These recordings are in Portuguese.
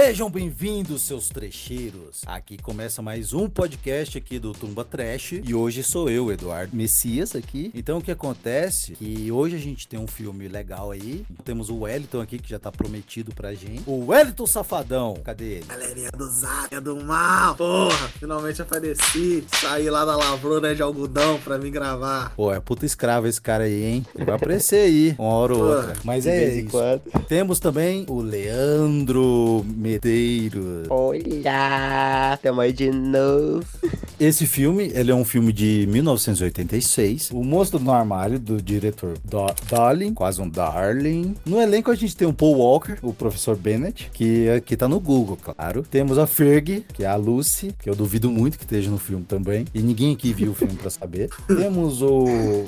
Sejam bem-vindos, seus trecheiros. Aqui começa mais um podcast aqui do Tumba Trash e hoje sou eu, Eduardo Messias aqui. Então o que acontece? Que hoje a gente tem um filme legal aí. Temos o Wellington aqui que já tá prometido pra gente. O Wellington Safadão, cadê ele? Galerinha do Zap, do mal. Porra, finalmente apareci. Saí lá da lavoura de algodão pra vir gravar. Pô, é puta escravo esse cara aí, hein? Ele vai aparecer aí, uma hora ou outra. Mas é isso. quando. Temos também o Leandro Medeiros. Olá, tamo aí de novo. Esse filme, ele é um filme de 1986. O Monstro no Armário, do diretor Do Darling, quase um Darling. No elenco a gente tem o Paul Walker, o professor Bennett, que aqui tá no Google, claro. Temos a Ferg, que é a Lucy, que eu duvido muito que esteja no filme também. E ninguém aqui viu o filme pra saber. Temos o,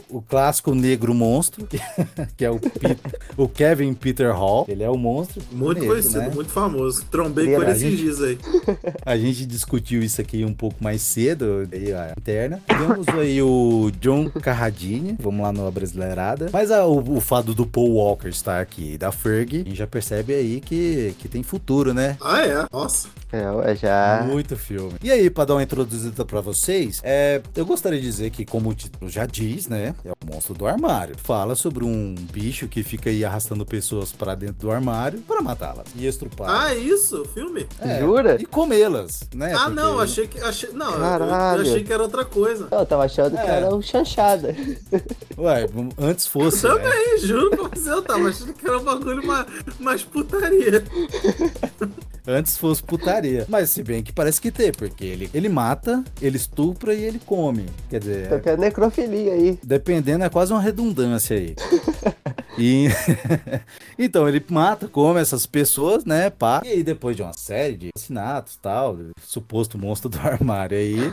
o clássico negro monstro, que é o, Pete- o Kevin Peter Hall. Ele é o monstro. Muito negro, conhecido, né? muito famoso. Trombei com ele esses dias aí. A gente discutiu isso aqui um pouco mais cedo, aí a interna. Temos aí o John Carradine, vamos lá no Brasileirada. Mas a- o, o fato do Paul Walker estar aqui e da Ferg, a gente já percebe aí que, que tem futuro, né? Ah, é? Nossa. É, ué, já. Muito filme. E aí, pra dar uma introduzida pra vocês, é, eu gostaria de dizer que, como o título já diz, né? É o monstro do armário. Fala sobre um bicho que fica aí arrastando pessoas pra dentro do armário para matá-las e estrupar. Ah, é isso? Filme? É, Jura? E comê-las, né? ah, Porque- não, achei que. Achei, não, eu- eu, achei que era outra coisa. Eu tava achando que É. era um chanchada. Ué, antes fosse. né? Também, juro pra você, eu tava achando que era um bagulho mais, mais putaria. Antes fosse putaria. Mas se bem que parece que tem, porque ele, ele mata, ele estupra e ele come. Quer dizer, Tô querendo necrofilia aí. dependendo, é quase uma redundância aí. E então ele mata, come essas pessoas, né? Pá. E aí, depois de uma série de assassinatos tal, suposto monstro do armário aí,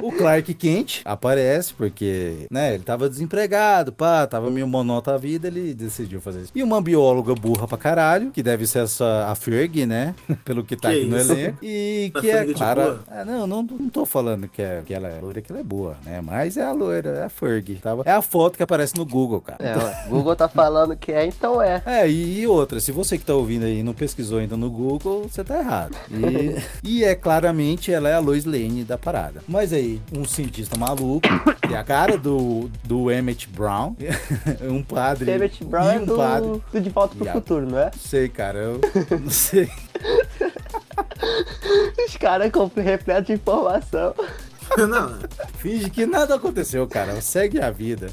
o Clark Kent aparece, porque, né, ele tava desempregado, pá, tava meio monota a vida, ele decidiu fazer isso. E uma bióloga burra pra caralho, que deve ser essa a Ferg, né? Pelo que tá Que aqui no isso? elenco. E A que é de clara. É, não, não, não tô falando que, é, que ela é loira, que ela é boa, né? Mas é a loira, é a Ferg. Tava... É a foto que aparece no Google, cara. É, ué. Google tá falando que é, então é. É, e, e outra, se você que tá ouvindo aí e não pesquisou ainda no Google, você tá errado. E, e é claramente ela é a Lois Lane da parada. Mas aí, um cientista maluco, que é a cara do, do Emmett Brown, um padre. Emmett Brown e é um do, padre. do De Volta pro Yeah. Futuro, não é? Sei, cara, eu não sei. Os caras com repleto de informação. Não, Finge que nada aconteceu, cara. Segue a vida.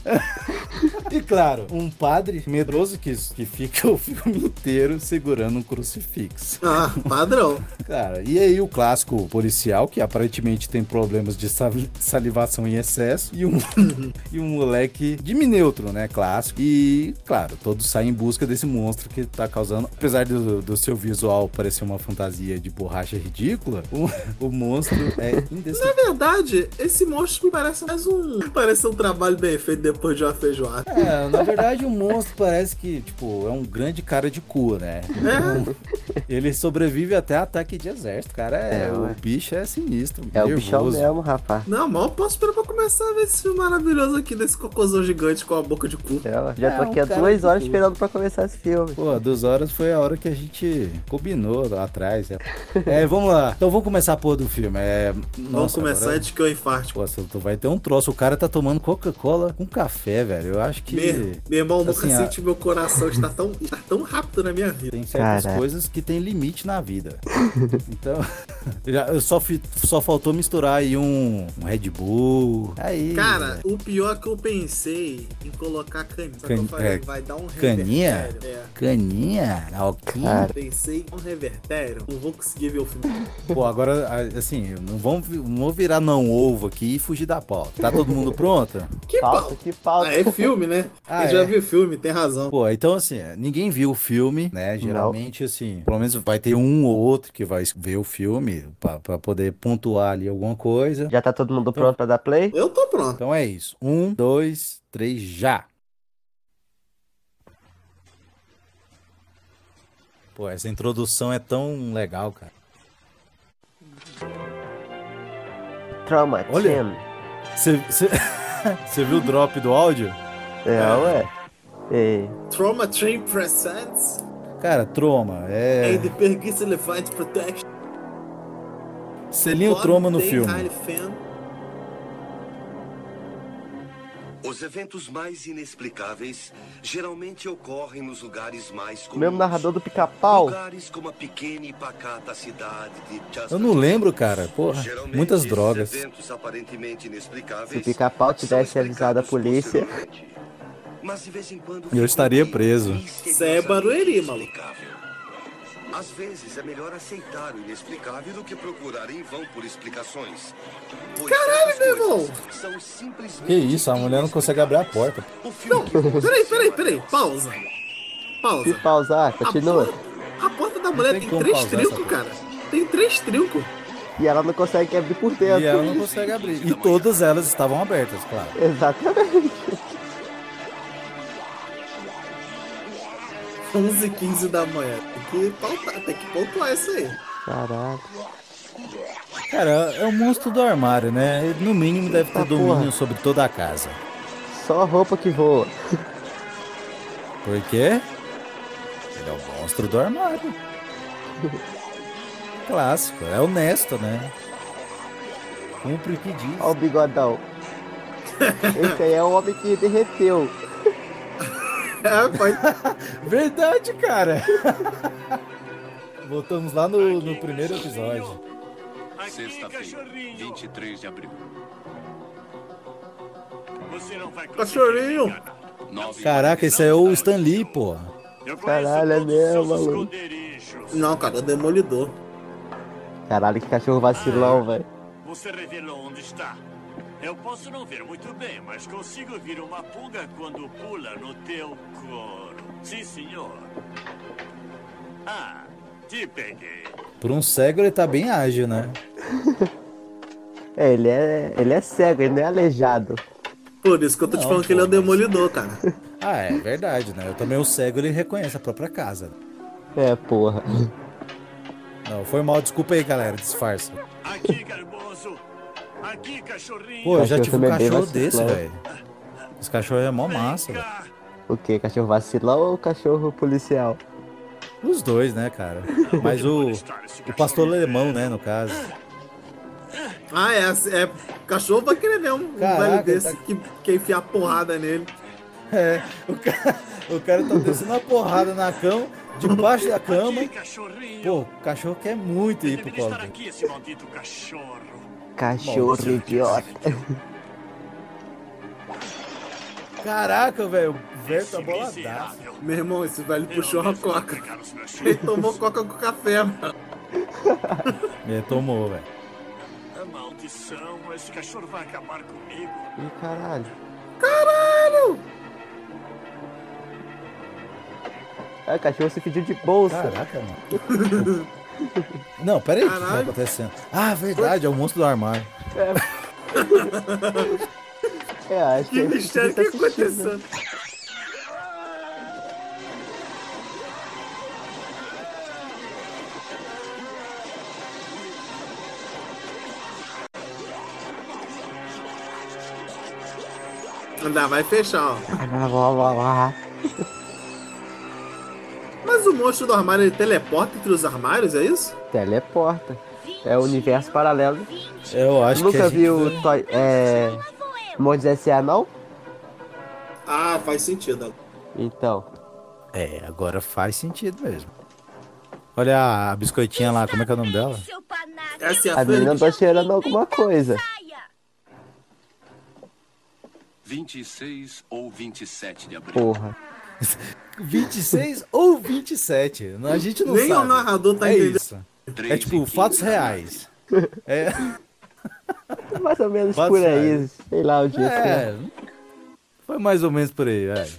E claro, um padre medroso que, que fica o filme inteiro segurando um crucifixo. ah, padrão. Cara, e aí o clássico policial, que aparentemente tem problemas de sali- salivação em excesso, e um, e um moleque de neutro, né? Clássico. E, claro, todos saem em busca desse monstro que tá causando. Apesar do, do seu visual parecer uma fantasia de borracha ridícula, o, o monstro é indestrutível. Na verdade, esse monstro me parece mais um. Parece um trabalho bem feito depois de uma feijoada. É, na verdade o monstro parece que, tipo, é um grande cara de cu, né? É, Ele sobrevive até ataque de exército, cara. É, É, o ué. bicho é sinistro. É o nervoso. bichão mesmo, rapaz. não, mal posso esperar pra começar a ver esse filme maravilhoso aqui desse cocôzão gigante com a boca de cu. É, já É, tô um aqui há duas horas esperando pra começar esse filme. Pô, duas horas foi a hora que a gente combinou lá atrás. É, É, vamos lá. Então vamos começar a pôr do filme. É, Vamos nossa, começar agora- antes que eu infarte. Pô, tu vai ter um troço. O cara tá tomando Coca-Cola com café, velho. Eu acho que Meu, meu irmão, nunca assim, a- senti meu coração estar tão, estar tão rápido na minha vida. tem certas Caraca. coisas que tem limite na vida. Então, já, só, fi- só faltou misturar aí um, um Red Bull. Aí. Cara, o pior que eu pensei em colocar caninha. Só que eu falei, é, vai dar um caninha? revertério. É. Caninha, alquim. Cara. Pensei em um revertério. Não vou conseguir ver o filme. Pô, agora, assim, não vamos, não vou virar não ovo aqui e fugir da pauta. Tá todo mundo pronto? Que Pauta, pau. que pauta. Ah, é filme, né? Ah, eu já é. vi o filme, tem razão. Pô, então assim, é, ninguém viu o filme, né? Geralmente, assim, pelo menos vai ter um ou outro que vai ver o filme pra, pra poder pontuar ali alguma coisa. Já tá todo mundo pronto pra dar play? Eu tô pronto. Então é isso. Um, dois, três, já! Pô, essa introdução é tão legal, cara. Trauma Olha. Você viu o drop do áudio? É, ué. Ei, Trauma Train Presents Cara, Troma, é. and the Perguice Elefant Protection. Selinho Troma no filme. Os eventos mais inexplicáveis geralmente ocorrem nos lugares mais o comuns. mesmo narrador do pica-pau. Lugares como a pequena e pacata cidade de Chester. Eu não lembro, cara. Porra, Geralmente, muitas drogas. eventos aparentemente inexplicáveis Se o pica-pau tivesse avisado a polícia. Mas de vez em quando Eu estaria preso. Isso é Barueri, maluco. Às vezes é melhor aceitar o inexplicável do que procurar em vão por explicações. Pois Caralho, meu irmão! São simplesmente Que isso, a mulher não consegue abrir a porta. O filme Peraí, peraí, peraí. Pausa. Se Pausa. pausar, A continua. porta, a porta da mulher tem tem, três essa cara. Tem três trincos. E ela não consegue abrir por dentro. E ela não consegue abrir. E todas elas estavam abertas, claro. Exatamente. 11 e 15 da manhã. Tem que pautar, tem que pontuar isso aí. Caralho. Cara, é o monstro do armário, né? Ele, No mínimo deve ter Ah, domínio porra. sobre toda a casa. Só a roupa que voa. Por quê? Ele é o monstro do armário. Clássico, é honesto, né? Cumpre o que diz. Olha o bigodão. Esse aí é o homem que derreteu. É, pode. Verdade, cara. Voltamos lá no, no primeiro episódio. Sexta-feira, 23 de abril. Você não vai Cachorrinho. Caraca, esse é o Stan Lee, pô. Caralho, é mesmo, maluco. Não, cara, é demolidor. Caralho, que cachorro vacilão, velho. Você revelou onde está. Eu posso não ver muito bem, mas consigo vir uma pulga quando pula no teu couro. Sim, senhor. Ah, te peguei. Por um cego ele tá bem ágil, né? É, ele é, ele é cego, ele não é aleijado. Por isso que eu tô te Não, falando que ele é o pô, mas- demolidor, cara. Ah, é verdade, né? Eu também o cego ele reconhece a própria casa. É, porra. Não, foi mal, desculpa aí, galera, disfarça. Aqui, garboso. Aqui, cachorrinho. Pô, eu já tive um é cachorro desse, velho. Esse cachorro é mó massa, velho. O que? Cachorro vacilão ou cachorro policial? Os dois, né, cara? Mas o, o pastor alemão, né, no caso. Ah, é, é. Cachorro vai querer mesmo um Caraca, velho desse tá- que quer enfiar porrada nele. É, o cara, o cara tá descendo uma porrada na cama, debaixo da cama. Aqui. Pô, o cachorro quer muito ir pro colo. estar aqui, esse maldito cachorro. Cachorro Nossa, idiota. Caraca, velho, o velho tá boladaço. Meu irmão, esse velho Eu puxou a vou coca. Ele tomou coca com café, mano. Ele tomou, velho. A maldição, esse cachorro vai acabar comigo. Ih, caralho. Caralho! O cachorro se pediu de bolsa. Caraca, mano. Não, pera aí, o que tá acontecendo? Ah, verdade, é o monstro do armário. É, acho Que que mistério que tá assistindo. acontecendo? Andar, vai fechar, ó. Mas o monstro do armário ele teleporta entre os armários, é isso? Teleporta. É o universo paralelo. Eu acho que a Nunca gente viu o Toy, é, Mondes S.A. não? Ah, faz sentido. Então. É, agora faz sentido mesmo. Olha a biscoitinha lá, como é que é o nome dela? Essa é A a menina tá cheirando alguma coisa. saia. 26 ou 27 de abril. Porra. 26 ou 27. A gente não Nem sabe. o narrador tá é entendendo. isso. É tipo, e quinze fatos de abril. reais. É, Mais ou menos Pode por aí. Sei lá o dia que é. é. Foi mais ou menos por aí, velho.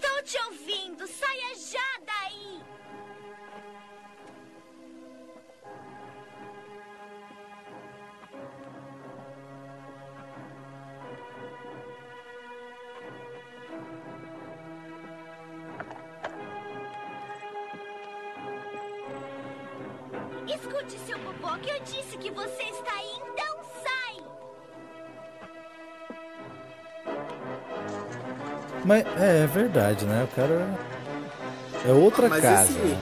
Mas é, é verdade, né? O cara. É outra Mas casa. esse, né?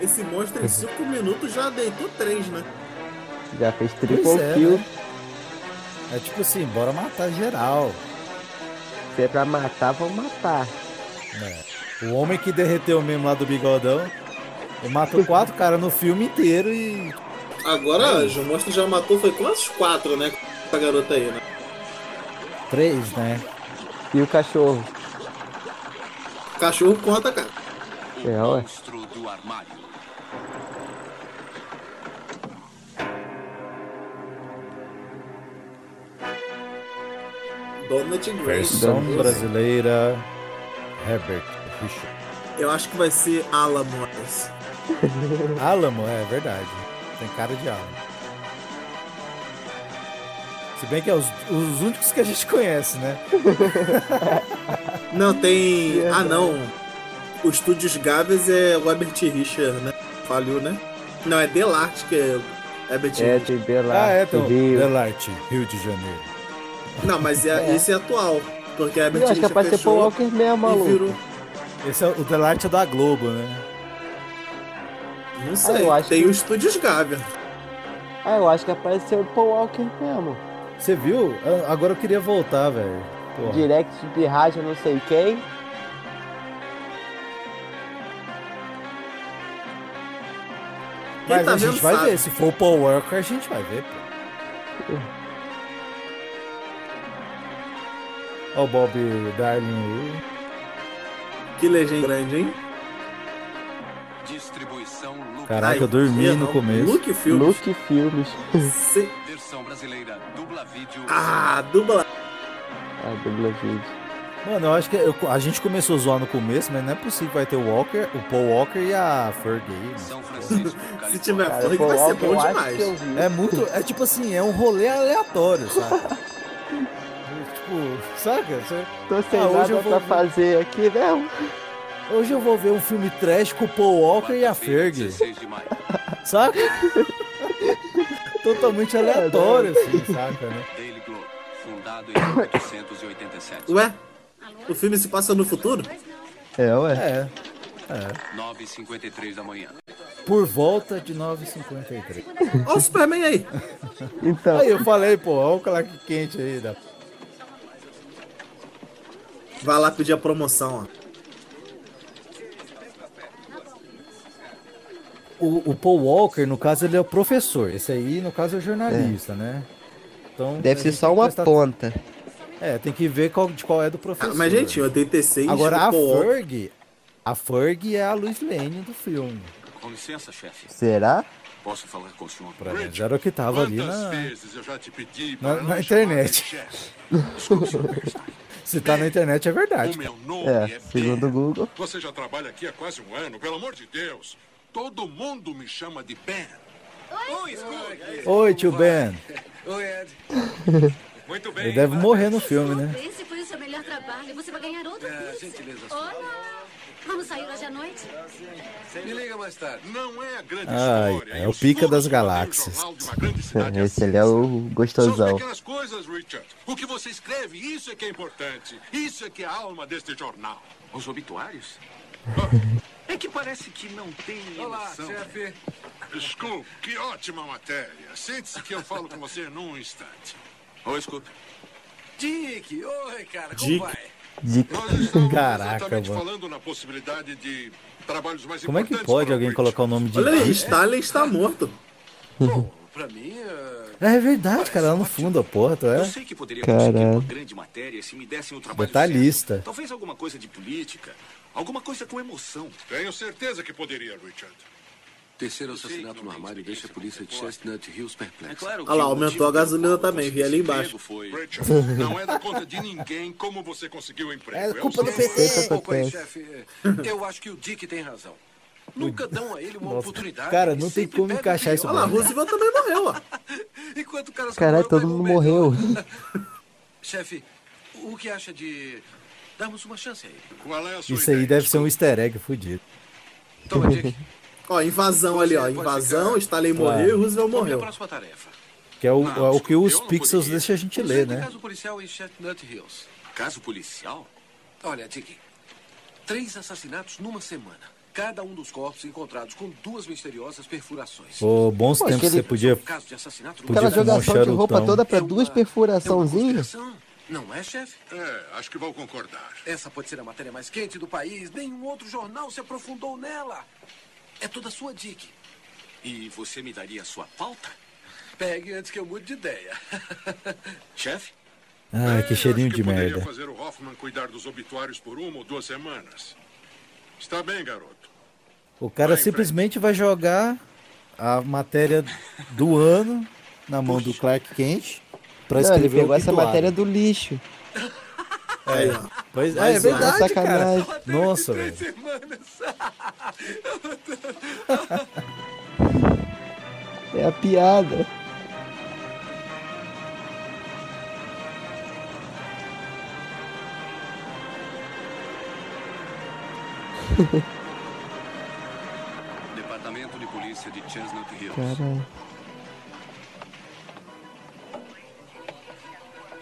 esse monstro em 5 minutos já deitou 3, né? Já fez triple é, kill. né? É tipo assim, bora matar geral. Se é pra matar, vamos matar. né? O homem que derreteu mesmo lá do bigodão. Ele matou quatro caras no filme inteiro e. Agora, o monstro já matou, foi quantos? 4, né? Essa garota aí, né? Três, né? E o cachorro? Cachorro conta, cara. O É, ué. monstro do armário. Donut Grace. Versão Deus. brasileira. Herbert Richard. Eu acho que vai ser Alamo. Alamo, é verdade. Tem cara de Alamo. Se bem que é os, os únicos que a gente conhece, né? Não, tem. É, Ah, não. O Estúdios Gaves é o Herbert Richard, né? Falhou, né? Não, é Delarte que é o Herbert É, Richard. tem Bela. Ah, é, então. Rio. Delarte, Rio de Janeiro. Não, mas é, É. esse é atual. Porque Herbert Eu acho que é Richard pra ser Paul Walker mesmo, maluco. virou. Esse é o Delarte é da Globo, né? Não sei. eu acho tem que- o Estúdios Gávea. Ah, eu acho que é ser o Paul Walker mesmo. Você viu? Agora eu queria voltar, velho. Direct de rádio não sei quem. Quem Mas tá a gente vai sabe. ver. Se for o Paul Walker, a gente vai ver, pô. Ó o Bob Darling aí. Que legenda grande, hein? Distribuição. Caraca, eu dormi no começo. Luke Filmes. Luke Filmes. Ah, dubla. Ah, dubla vídeo. Mano, eu acho que eu- a gente começou a zoar no começo, mas não é possível que vai ter o Walker, o Paul Walker e a Fergie. né? São Francisco, Se tiver Cara, Ferg, Paul vai ser Walker, bom eu acho demais. É muito. É tipo assim, é um rolê aleatório, sabe? tipo, saca? Você- Tô sem Ah, hoje nada pra ver. fazer aqui mesmo. Hoje eu vou ver um filme trash com o Paul Walker e a Fergie, 16 de maio. saca? Totalmente aleatório, assim, saca, né? Daily Globe, fundado em 1887. Ué? O filme se passa no futuro? É, ué. É. 9h53 da manhã. Por volta de 9h53. Olha o Superman aí. Então, Aí eu falei, pô, olha o Clark quente aí. Da... Vai lá pedir a promoção, ó. O, o Paul Walker, no caso, ele é o professor. Esse aí, no caso, é o jornalista, né? Então, deve ser só uma prestar- ponta. É, tem que ver qual, de qual é do professor. Ah, mas, gente, em 86. Agora, o a Ferg, a Ferg é a Luiz Lane do filme. Com licença, chefe. Será? Posso falar com o senhor? Pra menos era o que tava ali na, vezes eu já te pedi na, na internet. Desculpe. Se tá na internet é verdade. O meu nome É, é, segundo o. Google. Você já trabalha aqui há quase um ano, pelo amor de Deus. Todo mundo me chama de Ben. Oi, tio Ben. Oi, Ed. Muito bem. Ele deve morrer no filme, né? Esse foi o seu melhor trabalho. Você vai ganhar outro É, gentileza sua. Olá! Vamos sair hoje à noite? Me liga mais tarde. Não é a grande Ai, história. é e o pica das galáxias. Esse ele é o São gostosão. pequenas coisas, Richard. O que você escreve, isso é que é importante. Isso é que é a alma deste jornal. Os obituários? É que parece que não tem Olá, chefe. Scoop, que ótima matéria. Sente-se que eu falo com você num instante. Oi, Scoop. Dick, oi, cara, como Dick. vai? Dick. Nós estamos Caraca, exatamente mano. falando na possibilidade de trabalhos mais Como é que pode alguém colocar o nome de Olha aí, Dick? Stalin está morto. Bom, pra mim, eh, É verdade, cara, lá no fundo a porra, tu eu é sei que poderia Caralho. conseguir uma grande matéria se me dessem o trabalho Detalhista. certo. Talvez alguma coisa de política, alguma coisa com emoção. Tenho certeza que poderia, Richard. Terceiro assassinato no armário deixa a polícia de Chestnut Hills É perplexa. claro que Olha lá, aumentou a gasolina também, vi ali embaixo. Foi... Richard, não é da conta de ninguém como você conseguiu o emprego. É culpa do. PT. Acontece. chefe. Eu acho que o Dick tem razão. Nunca dão a ele uma Nossa. oportunidade. Cara, não tem como encaixar isso. Olha lá, Roosevelt também morreu, ó. Enquanto o cara Caralho, todo mundo morreu. Chefe, o que acha de darmos uma chance a ele? Qual é a sua Isso aí ideia, deve ser um easter egg fudido. Toma, Dick. Ó, invasão ali, ó. Invasão, Stalin morreu e Roosevelt Vamos à morreu. próxima tarefa. Que é o, é o que os pixels deixam a gente ler, né? caso policial em Chestnut Hills. Caso policial? Olha, Dick. Três assassinatos numa semana. Cada um dos corpos encontrados com duas misteriosas perfurações. Pô, bons Pô, tempos que aquele- você podia. Caso de assassinato Podia Aquela fumar um jogação de roupa charutão. toda pra É uma- duas é uma perfuraçãozinhas. conspiração, Não é, chefe? É, acho que vou concordar. Essa pode ser a matéria mais quente do país. Nenhum outro jornal se aprofundou nela. É toda sua, Dick. E você me daria a sua pauta? Pegue antes que eu mude de ideia. Chefe? Ai, que É, cheirinho acho que de poderia merda. fazer o Hoffman cuidar dos obituários por uma ou duas semanas. Está bem, garoto. O cara Vai, simplesmente vai jogar a matéria do ano na mão do Clark Kent pra Não, ele escrever pegou essa matéria do lixo. Aí, ó. Pois, é, é um. verdade, Sacanagem. cara. Nossa, velho. É a piada. Departamento de Polícia de Chestnut Hills. Caralho.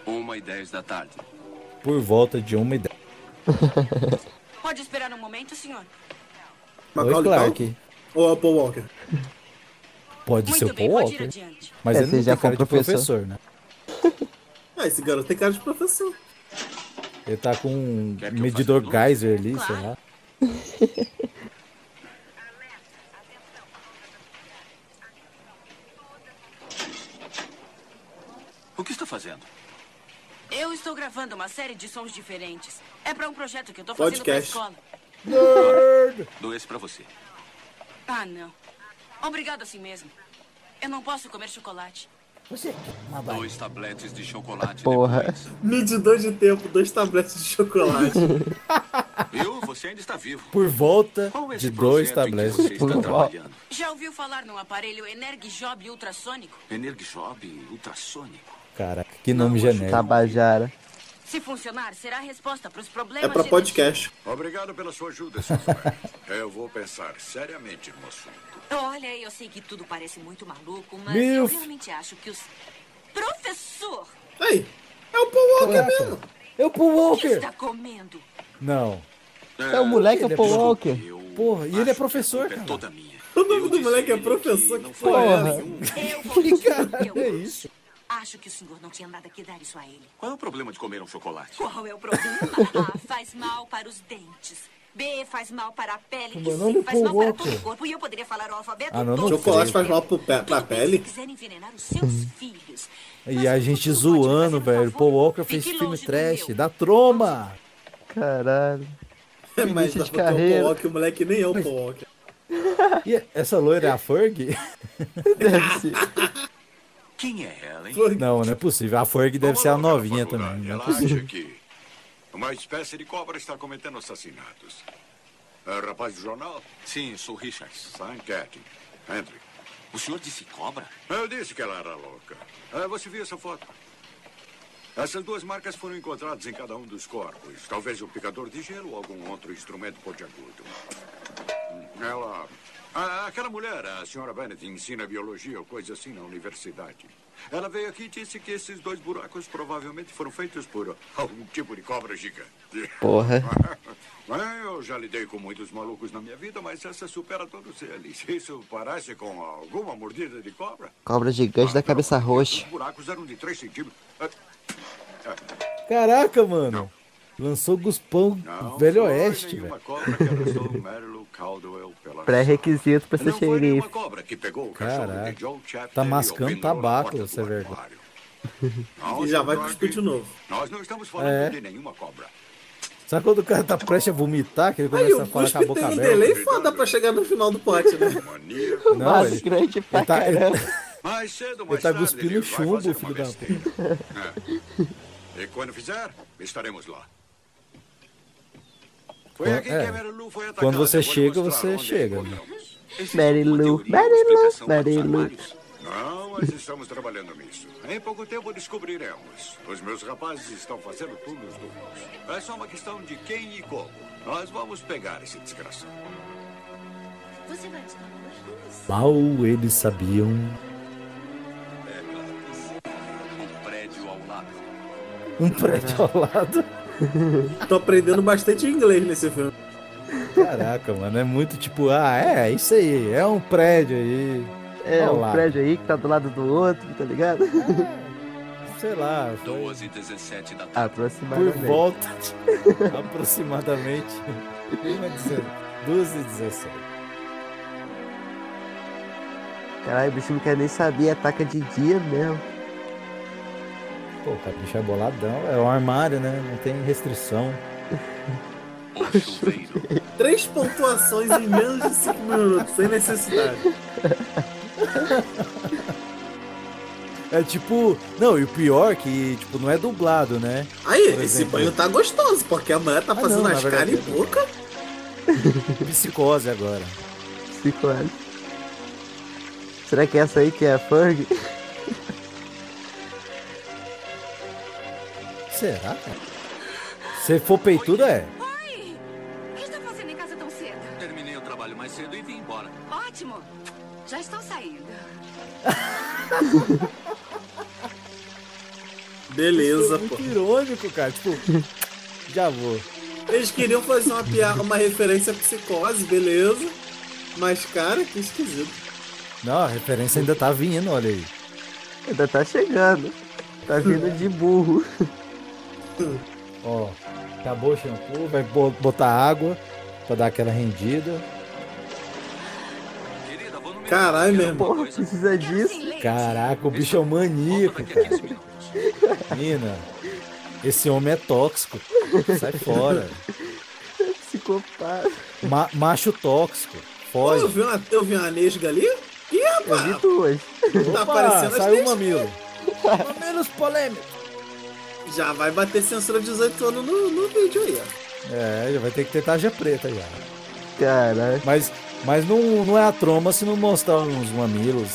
Uma e dez da tarde. Por volta de uma ideia. Pode esperar um momento, senhor? Oi, Macaulay Clark. Culkin ou é o Paul Walker? Pode Muito ser o bem, Paul pode ir Walker. Mas É, ele não já tem cara foi de professor. professor, né? Ah, esse garoto tem cara de professor. Ele tá com um medidor? Geyser ali, Claro. sei lá. O que está fazendo? Eu estou gravando uma série de sons diferentes. É para um projeto que eu tô fazendo Podcast. pra escola. Dou esse pra você. Ah, não. Obrigado assim mesmo. Eu não posso comer chocolate. Dois tabletes de chocolate Porra. Medidor de tempo, dois tabletes de chocolate. Viu? Você ainda está vivo. Por volta é de dois tabletes. você Por trabalhando? Já ouviu falar num aparelho Energijob ultrassônico? Energijob ultrassônico. Caraca, que nome genérico. Tabajara. Se funcionar, será a resposta para os problemas É pra de podcast. Obrigado pela sua ajuda. Smack. Eu vou pensar seriamente no assunto. Olha, eu sei que tudo parece muito maluco, mas Milf. eu realmente acho que os... Professor! Aí, é o Paul Walker Caraca. mesmo. É o Paul O que Walker! está comendo? Não. É o moleque, é o é Paul professor. Walker. Porra, e ele é professor, culpa cara. É toda minha. O nome Eu do moleque é professor, não que foi porra é. Eu vou que eu É isso. Acho que o senhor não tinha nada que dar isso a ele. Qual é o problema de comer um chocolate? Qual é o problema? A faz mal para os dentes. B faz mal para a pele. Meu E C é faz mal para todo o corpo. E eu poderia falar o alfabeto Ah, não, não todo. Chocolate faz mal Tudo bem pele? Se quiser envenenar os seus filhos. E Mas a gente zoando, velho. Paul Walker fez filme trash, da troma. Caralho. Mas Início dá de ter o Paul carreira. Walker, o moleque nem é o Paul Walker. E essa loira é a Ferg? Deve ser. Quem é ela, hein? Não, não é possível. A Ferg deve ser a novinha também. Não é possível. que uma espécie de cobra está cometendo assassinatos. É, rapaz do jornal? Sim, sou Richards. Sam Catting. Entre. O senhor disse cobra? Eu disse que ela era louca. É, você viu essa foto? Essas duas marcas foram encontradas em cada um dos corpos. Talvez um picador de gelo ou algum outro instrumento pontiagudo. Hum, Ela. Ah, aquela mulher, a senhora Bennett, ensina biologia ou coisa assim na universidade. Ela veio aqui e disse que esses dois buracos provavelmente foram feitos por algum tipo de cobra gigante. Porra. Eu já lidei com muitos malucos na minha vida, mas essa supera todos eles. Isso parece com alguma mordida de cobra? Cobra gigante da cabeça roxa. Os buracos eram de 3 centímetros. Ah, Caraca, mano. Lançou Guspão Não Velho Oeste, velho. Pré-requisito pra ser xerife. o Caraca. Tá mascando o tabaco, essa vergonha. armário. Não, E já vai cuspir de novo. Nós não estamos falando É. de nenhuma cobra. Sabe quando o cara tá prestes a vomitar, que ele Aí, começa o a falar com a boca tem um aberta? delay foda pra chegar no final do pote, né? Não, Mas ele, grande pra ele tá, ele. Mais cedo ou ele mais tá cuspindo chumbo, filho da besteira. É. E quando fizer, estaremos lá. Foi Quando- aqui é. que a Marilu foi atacada. Quando você chega, você onde chega, encontramos. Existe Mary Lou, Mary Lou, Mary Lou. Não, mas estamos trabalhando nisso. Em pouco tempo descobriremos. Os meus rapazes estão fazendo turnos duplos. É só uma questão de quem e como. Nós vamos pegar esse desgraçado. Você vai estar hoje? Mal eles sabiam. É claro que sim. Um prédio ao lado. Um prédio ao lado. Tô aprendendo bastante inglês nesse filme. Caraca, mano, é muito tipo, ah, é, isso aí, é um prédio aí. É, Olha um prédio aí que tá do lado do outro, tá ligado? Sei lá, foi 12 e 17 da tarde. por Aproximadamente. volta de aproximadamente uma deze- duas e 17. Caralho, o bicho não quer nem saber, ataca de dia mesmo. Pô, o capricho é boladão, é um armário, né? Não tem restrição. Três pontuações em menos de cinco minutos, sem necessidade. É tipo. Não, e o pior é que, tipo, não é dublado, né? Aí, Por esse exemplo. banho tá gostoso, porque a mulher tá Ah, fazendo não, as caras e boca. Psicose agora. Psicose. Será que é essa aí que é a Ferg? Será, cara? Se for peitudo, é. Oi! O que está fazendo em casa tão cedo? Terminei o trabalho mais cedo e vim embora. Ótimo! Já estou saindo. Beleza, Muito pô. irônico, cara. Tipo, já vou. Eles queriam fazer uma piada, uma referência à psicose, beleza. Mas, cara, que esquisito. Não, a referência ainda tá vindo, olha aí. Ainda tá chegando. Tá vindo de burro. Ó, acabou o shampoo, vai bo- botar água pra dar aquela rendida. Caralho, meu alguma Porra, precisa disso. Caraca, o bicho é um Volto maníaco, cara. 15 minutos. Mina, esse homem é tóxico. Sai fora. Psicopata. Ma- macho tóxico. Pô, eu Foge. vi uma, eu vi uma nesga ali? Ih, Eu vi rapaz, duas. tá Opa, aparecendo saiu o mamilo. Mamilos polêmicos. Já vai bater censura de 18 anos no, no vídeo aí, ó. É, já vai ter que ter tarja preta já. Caralho. Mas, mas não, não é a troma se não mostrar uns mamilos.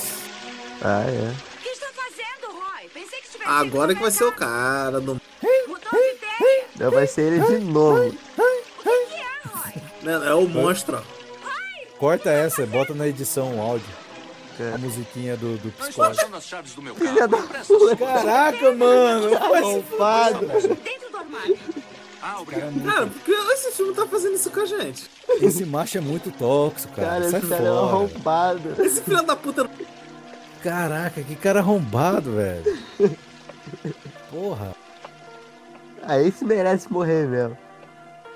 Ah, é. O que está fazendo, Roy? Pensei que estivesse Agora que vai ser o cara do. Mudou de ideia. Não vai ser ele de novo. O que é, Roy? É o monstro, ó. Corta essa, bota na edição o áudio. É. A musiquinha do, do Não estou achando as chaves do meu Filha carro. da Presta atenção. Caraca, mano! Arrombado. Dentro do armário. Ah, obrigado. Cara, por que esse filme tá fazendo isso com a gente? Esse macho é muito tóxico, cara. Cara, Sai esse cara é fora. arrombado. Esse filho da puta. Caraca, que cara arrombado, velho. Porra. Aí esse merece morrer mesmo.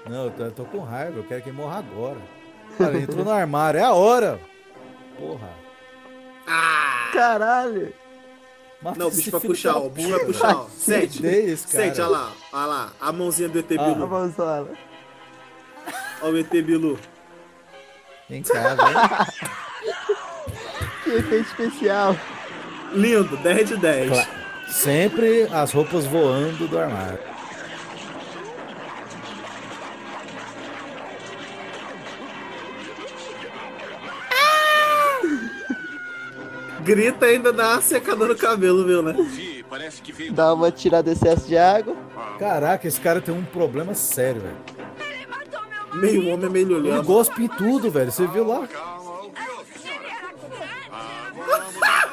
Não, eu tô, eu tô com raiva, eu quero que ele morra agora. Cara, ele entrou no armário, é a hora. Porra. Caralho. Mata Não, o bicho vai puxar. O bicho vai puxar, ó. Sente. Esse cara. Sente, olha lá. Olha lá. A mãozinha do ET Ah. A Bilu. mãozola. Olha o ET Bilu. Vem cá, velho. Que efeito especial. Lindo, 10 de 10. Cla- Sempre as roupas voando do armário. Grita ainda dá uma secadora no cabelo, viu, né? Dá uma tirada de excesso de água. Caraca, esse cara tem um problema sério, velho. Ele matou meu marido. Meio homem, meio Ele olhando. gospe em tudo, velho. Você viu lá? Ele era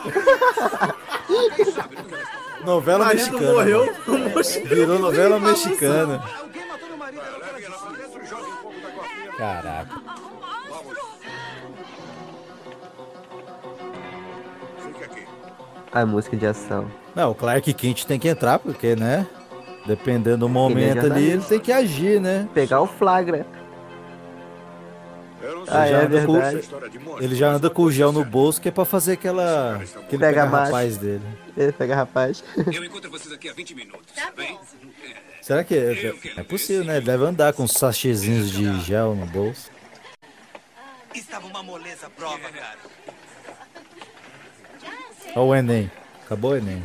grande. Novela marido mexicana. morreu. Virou novela mexicana. Alguém A música de ação. Não, o Clark Kent tem que entrar, porque, né? Dependendo do Ele é momento ali, ele tem que agir, né? Pegar o flagra. Eu não sei Ah, se é verdade. monstro, Ele já anda com o gel no bolso, que é pra fazer aquela. Aquele Pega pega macho. rapaz dele. Ele pega rapaz. Eu encontro vocês aqui há 20 minutos, Tá bem? bom. Será que é, é possível, né? Ele deve andar com uns sachezinhos de gel no bolso. Estava uma moleza à prova, cara. Olha o Enem. Acabou o Enem.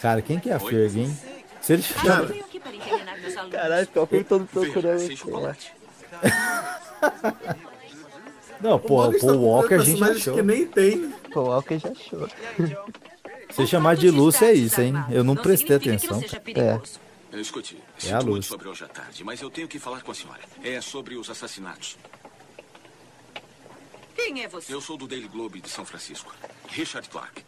Cara, quem que é a Ferg, hein? Se ele Eu alunos. Caralho, ficou o filme todo procurando. Não, porra, o Maurício tá Paul Walker a gente achou. que nem tem. Pô, o Walker já achou. Se chamar de Lúcia é isso, hein? Eu não prestei significa que não atenção. seja perigoso. Escute, É a luz. sobre hoje à tarde, mas eu tenho que falar com a senhora. É sobre os assassinatos. Quem é você? Eu sou do Daily Globe de São Francisco. Richard Clark.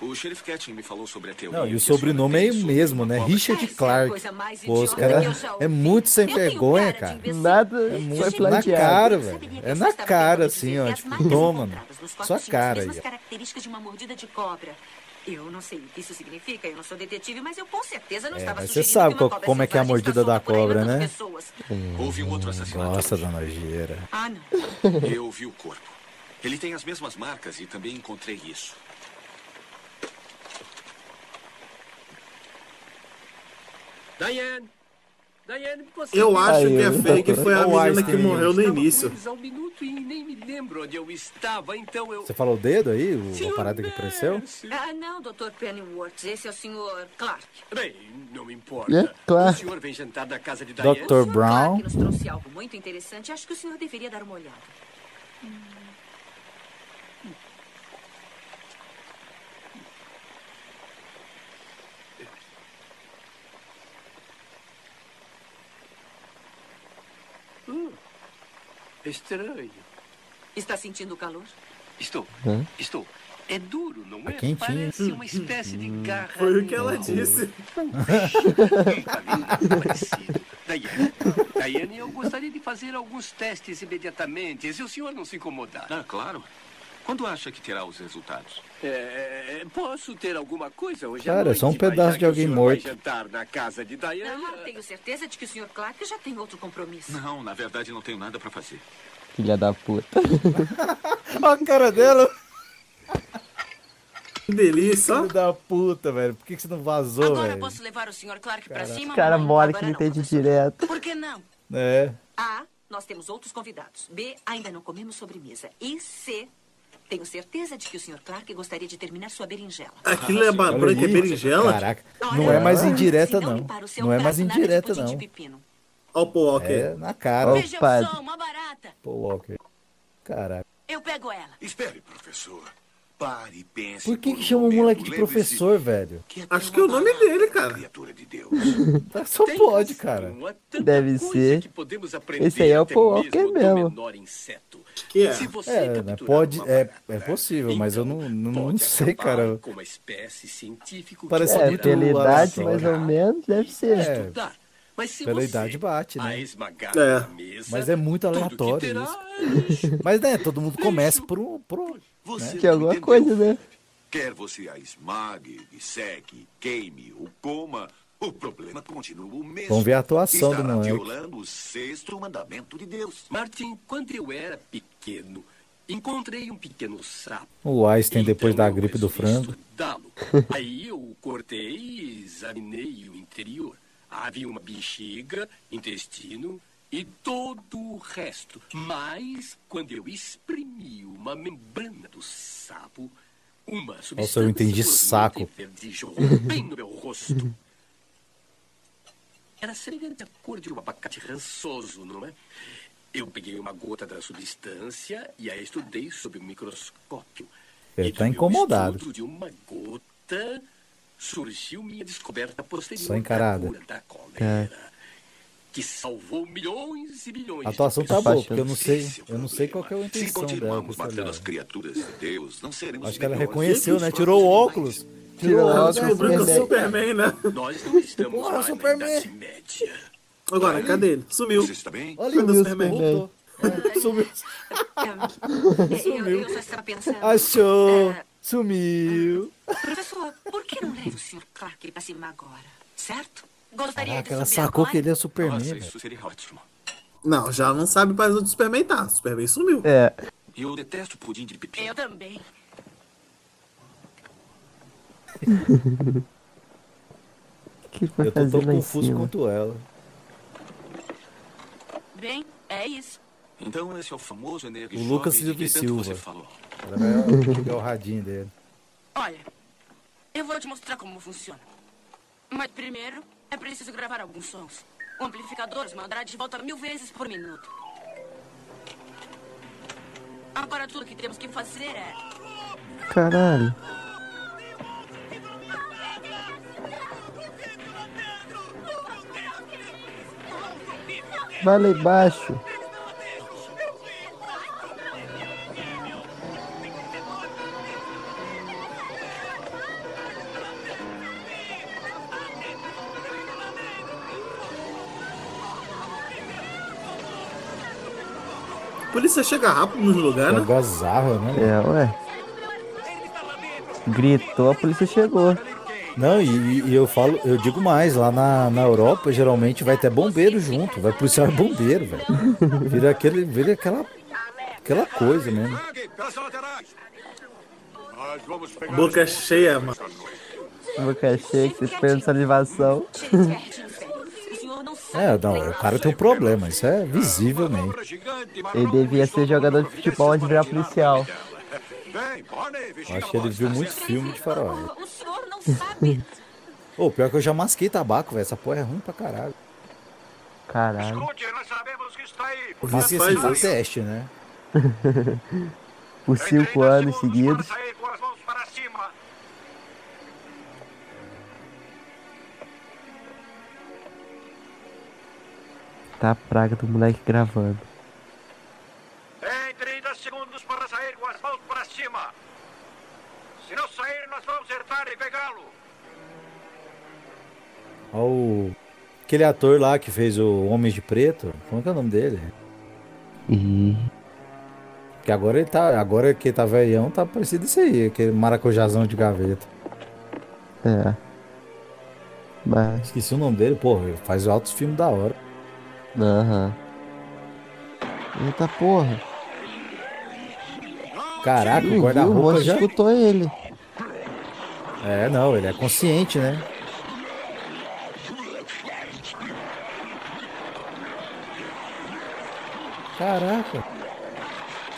O xerife Ketchum me falou sobre a teoria. Não, e o sobrenome é o mesmo, né? Richard é Clark. mais Pô, os caras é muito sem vergonha, cara. Nada Eu foi Na cara, velho. É na cara, assim, ó. Tipo, toma, mano. Sua cara aí, ó. Eu não sei o que isso significa, eu não sou detetive, mas eu com certeza não É, estava mas você sabe que qual- como é que é a mordida da cobra, né? pessoas. Houve um outro assassinato. Hoje. da nojeira. Ah, não. Eu vi o corpo. Ele tem as mesmas marcas e também encontrei isso. Diane! Eu acho que é eu- fake foi a menina que morreu no início. então. Você falou o dedo aí? O, a Senhor parada que apareceu? Ah, não, Dr. Pennyworth, esse é o Sr. Clark. Bem, não importa. É, claro. O senhor vem jantar na casa de? Dr. Brown. Clark nos trouxe algo muito interessante. Acho que o senhor deveria dar uma olhada. Estranho. Está sentindo calor? Estou. Hã? Estou. É duro, não é? Tá quentinho. Parece uma espécie de garra. Foi o que ela disse. Diane, eu gostaria de fazer alguns testes imediatamente, se o senhor não se incomodar. Ah, claro. Quando acha que terá os resultados? É, posso ter alguma coisa hoje Cara, à é só um noite, pedaço de alguém morto. Jantar na casa de Diane. Não, tenho certeza de que o Sr. Clark já tem outro compromisso. Não, na verdade não tenho nada para fazer. Filha da puta. Olha a cara dela. Que delícia, ó. Filho da puta, velho. Por que, que você não vazou, Agora velho? posso levar o Sr. Clark pra cima? O cara mora Agora que não, entende direto. Por que não? É. A, nós temos outros convidados. B, ainda não comemos sobremesa. E C, tenho certeza de que o Sr. Clark gostaria de terminar sua berinjela. Aquilo é ba- Olha branca berinjela? Caraca. Olha, Não é mais indireta, não não. o é mais indireta, não. Ó o Paul Walker. É na cara. Ó, Veja padre. só, uma barata. Pô, Walker. Caraca. Eu pego ela. Espere, professor. Pare e pense. Por que, um que chama o momento. moleque de professor, velho? que é Acho que é o nome dele, cara. Criatura de Deus. Só Tem pode, cara. Deve ser. Esse aí é o Paul Walker mesmo do mesmo. menor inseto. Que é? Se você É, né, pode, é, é possível, mas eu não, não, não pode sei, cara. Com uma espécie científico Parece que É, muito poderá pela idade, aleatório. mais ou menos, deve ser. É. Mas se Pela você idade bate, né? a esmagar É. mesa, Mas é muito aleatório terá isso. é. Mas, né, todo mundo começa por um... Por um Você Que é alguma entendeu. coisa, né? Quer você a esmague, disseque, queime ou coma, o problema continua o mesmo. Vamos ver a atuação do Estará moleque. violando o sexto mandamento de Deus. Martin, quando eu era pequeno, encontrei um pequeno sapo. o Einstein depois Então da eu gripe do frango. Aí eu cortei e examinei o interior. Havia uma bexiga, intestino e todo o resto. Mas quando eu exprimi uma membrana do sapo, uma substância eu entendi saco. bem no meu rosto. Era semelhante à cor de um abacate rançoso, não é? Eu peguei uma gota da substância e a estudei sob o microscópio. Ele E tá meu incomodado. de uma gota surgiu minha descoberta posterior Só encarada. da cólera, que salvou milhões e milhões A atuação tá boa, porque eu não sei, é o eu não sei qual é a Se intenção dela. continuarmos esse matando as criaturas de Deus, não seremos Acho que ela reconheceu, né? Tirou o óculos. Tirou o É, óculos, o branco Superman. Né? Nós não estamos Porra, mais Superman. Agora, cadê ele? Sumiu. Você está bem? Olha o Superman. Superman? Voltou. É, Sumiu. É, eu, eu só estava pensando. Achou. É, Sumiu. Professor, por que não leva o Sr. Clark pra cima agora? Certo? Gostaria Caraca, de ela sacou agora? que ele é Superman, Nossa, isso seria ótimo. Não, já não sabe mais onde o Superman tá. O Superman sumiu. É. Eu detesto pudim de pepino. Eu também. Que Eu tô tão confuso cima? quanto ela. Bem, é isso. Então esse é o famoso energia O Lucas Silva Silva. você falou. Pegar o radinho dele. Olha, eu vou te mostrar como funciona. Mas primeiro, é preciso gravar alguns sons. O amplificador os mandará de volta mil vezes por minuto. Agora tudo que temos que fazer é... Caralho. Vai lá polícia chega rápido nos lugares, né? Algazarra, né? É, ué. Gritou, a polícia chegou. Não, e, e eu falo, eu digo mais, lá na, na Europa geralmente vai ter bombeiro junto, vai policial e bombeiro, velho. Vira aquele, vira aquela, aquela coisa mesmo. Boca cheia, mano. Boca cheia, que vocês esperam salivação. O senhor não sabe. É, não, o cara tem um problema, isso é visível mesmo. Ele devia ser jogador de futebol antes de virar policial. Eu acho que ele viu muito filme de faroeste. O senhor não sabe. Ô, pior que eu já masquei tabaco, velho. Essa porra é ruim pra caralho. Caralho. Escute, nós sabemos que está aí. Faz assim isso? teste, né? Por cinco anos seguidos. Tá a praga do moleque gravando. Em 30 segundos para sair com as mãos para cima. Se não sair, nós vamos acertar e pegá-lo. Ó o... Aquele ator lá que fez o Homem de Preto. Como é que é o nome dele? Ih, Que agora ele tá. Agora que ele tá velhão, tá parecido isso aí, aquele maracujazão de gaveta. é. Mas, Esqueci o nome dele, porra, ele faz altos filmes da hora. Aham. Eita porra. Caraca, Ih, o guarda-roupa já. escutou ele. É, não, ele é consciente, né? Caraca.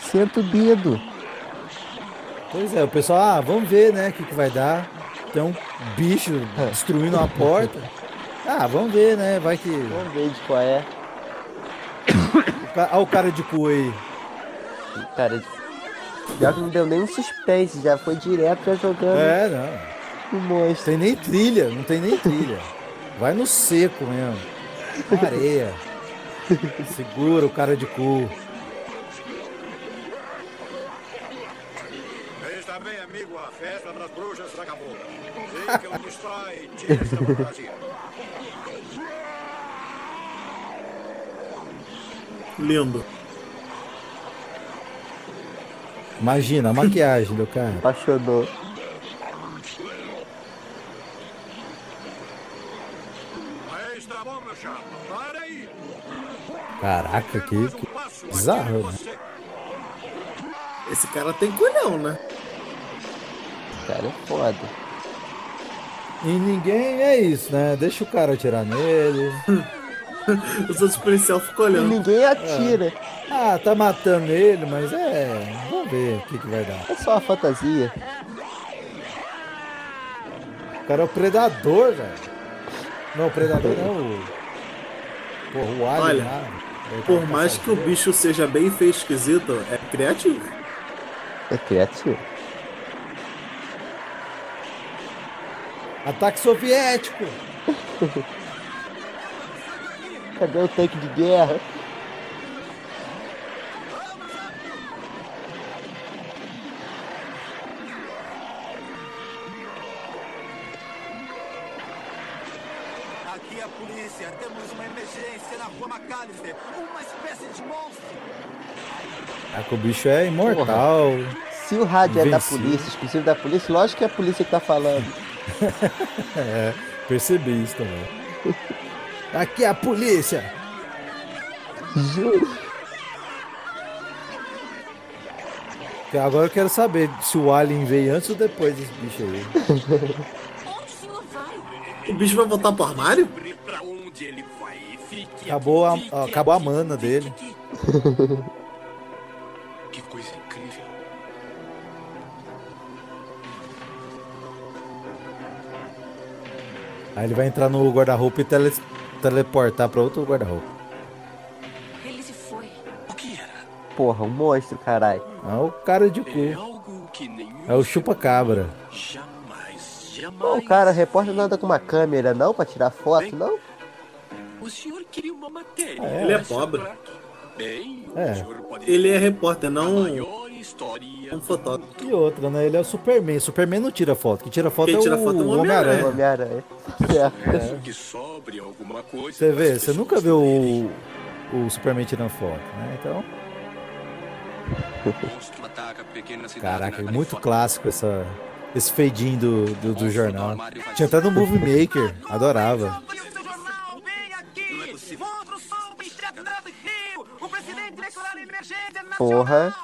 Senta o dedo. Pois é, o pessoal, ah, vamos ver, né, o que, que vai dar. Tem um bicho destruindo uma porta. Ah, vamos ver, né, vai que... Vamos ver de qual é. Olha o cara de cu aí. Cara, já que não deu nem um suspense, já foi direto já jogando É, não. o monstro. Tem nem trilha, não tem nem trilha. Vai no seco mesmo. Na areia. Segura o cara de cu. Está bem, amigo, a festa das bruxas acabou. Fique onde está e tire esta Lindo. Imagina a maquiagem do cara. Apaixonou. Caraca, que, que bizarro, né? Esse cara tem culhão, né? Cara, é foda. E ninguém é isso, né? Deixa o cara atirar nele. Os outros policiais ficam E olhando. ninguém atira. Ah, tá matando ele, mas é. Vamos ver o que, que vai dar. É só uma fantasia. O cara é o predador, velho. Não, o predador não é o. Porra, o alien Olha, lá. Tá Por no mais que o caçador. bicho seja bem feio e esquisito, é criativo. É criativo. Ataque soviético! Cadê o tanque de guerra? Aqui é a polícia. Temos uma emergência na rua McAllister. Uma espécie de monstro. É que o bicho é imortal. Se o rádio é da polícia, exclusivo da polícia, lógico que é a polícia que tá falando. É, percebi isso também. Aqui é a polícia! Juro. Agora eu quero saber se o Alien veio antes ou depois desse bicho aí. O bicho vai voltar pro armário? Acabou a, acabou a mana dele. Que coisa incrível. Aí ele vai entrar no guarda-roupa e tele- teleportar pra outro guarda-roupa. Ele se foi. O que era? Porra, um monstro, caralho. É o cara de É cu. algo que nenhum É o chupa-cabra. Jamais, jamais. o cara, repórter não anda com uma câmera não pra tirar foto, não? O senhor queria uma matéria. Ele é pobre. Bem, É. Ele é repórter, a não um fotógrafo. E outra, né? Ele é o Superman. Superman não tira foto. Quem tira foto Quem é tira o, foto é o o Homem-Aranha. Homem-Aranha. Certo. que sobre alguma coisa. Você vê, você nunca viu o, o Superman tirando foto, né? Então, Caraca, é muito clássico essa, esse fadinho do, do, do jornal. Tinha até no Movie Maker, adorava. Porra.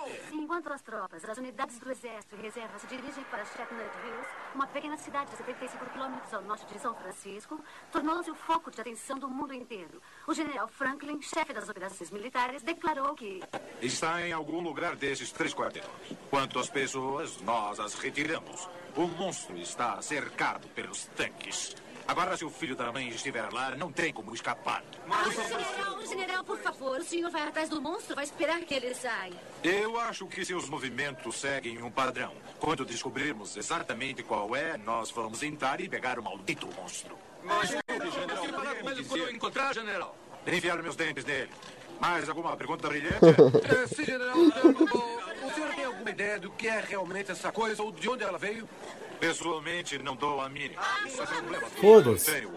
Enquanto as tropas, as unidades do exército e reserva se dirigem para Chestnut Hills, uma pequena cidade a 75 quilômetros ao norte de São Francisco, tornou-se o foco de atenção do mundo inteiro. O general Franklin, chefe das operações militares, declarou que Está em algum lugar desses três quarteirões. Quanto às pessoas, nós as retiramos. O monstro está cercado pelos tanques. Agora, se o filho da mãe estiver lá, não tem como escapar. General, general, por favor, o senhor vai atrás do monstro, vai esperar que ele saia. Eu acho que seus movimentos seguem um padrão. Quando descobrirmos exatamente qual é, nós vamos entrar e pegar o maldito monstro. Mas, general, falar com ele quando eu encontrar, general. Enfiar meus dentes nele. Mais alguma pergunta brilhante? É, sim, general. O senhor tem alguma ideia do que é realmente essa coisa ou de onde ela veio? Pessoalmente, não dou a mínima. Isso é problema do Foda-se.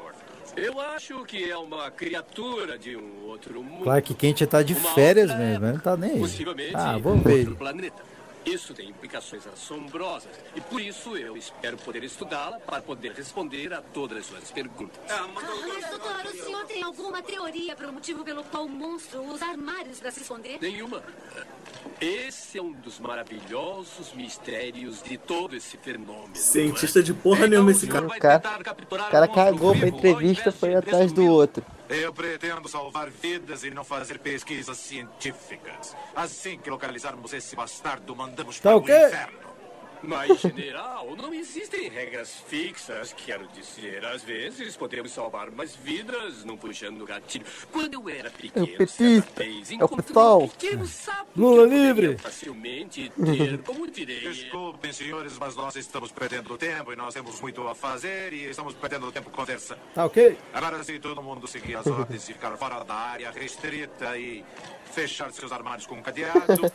Eu acho que é uma criatura de um outro mundo. Clark Kent tá de férias mesmo, não tá nem aí. Possivelmente Ah, vamos ver. Isso tem implicações assombrosas. E por isso eu espero poder estudá-la para poder responder a todas as suas perguntas. Mas, doutor, o senhor tem alguma teoria para o motivo pelo qual o monstro usa armários para se esconder? Nenhuma. Esse é um dos maravilhosos mistérios de todo esse fenômeno. Cientista de porra nenhuma esse cara. O cara, o cara cagou pra entrevista foi atrás do outro. Eu pretendo salvar vidas e não fazer pesquisas científicas. Assim que localizarmos esse bastardo, mandamos Tá para ok. o inferno. Mas, general, não existem regras fixas. Quero dizer, às vezes podemos salvar mais vidas não puxando o gatilho. Quando eu era pequeno, petista, certa vez, é o encontrei pessoal. um pequeno sapo Lula livre. Facilmente ter, como direi, Desculpem, senhores, mas nós estamos perdendo tempo e nós temos muito a fazer e estamos perdendo tempo conversando. Tá ok? Agora, se todo mundo seguir as ordens e ficar fora da área restrita e fechar seus armários com um cadeado,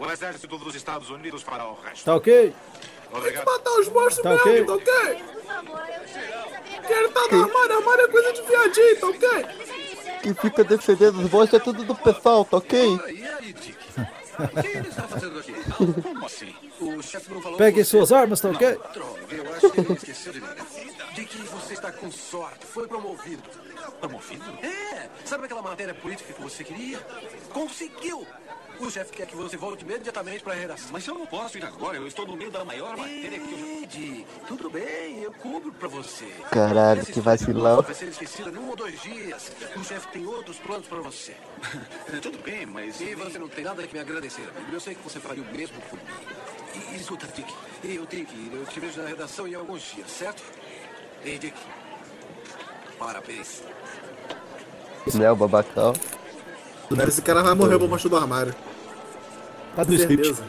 o exército dos Estados Unidos fará o resto. Tá ok? Obrigado. Matar os monstros Tá mesmo, ok? tá ok? Quero estar no armário, armário é coisa de viadinho, tá ok? Que fica defendendo os monstros é tudo do pessoal, tá ok? E aí, Dick? O que ele está fazendo aqui? como assim? O chefe não falou Pegue com você? suas armas, tá ok? Droga, eu acho que ele esqueceu de mim. Dick, você está com sorte. Foi promovido. Promovido? É, sabe aquela matéria política que você queria? Conseguiu! O chefe quer que você volte imediatamente para a redação. Mas eu não posso ir agora, eu estou no meio da maior matéria que eu... Ed, tudo bem, eu cubro pra você. Caralho, que vacilão. Vai ser esquecida em um ou dois dias. O chefe tem outros planos pra você. Tudo bem, mas... E você não tem nada que me agradecer, amigo. Eu sei que você faria o mesmo por mim. E, escuta, Dick, eu tenho que ir. Eu te vejo na redação em alguns dias, certo? Ei, Dick. Parabéns. Né, o babacão. Esse cara vai morrer pra baixo do armário. Tá no script. Certeza.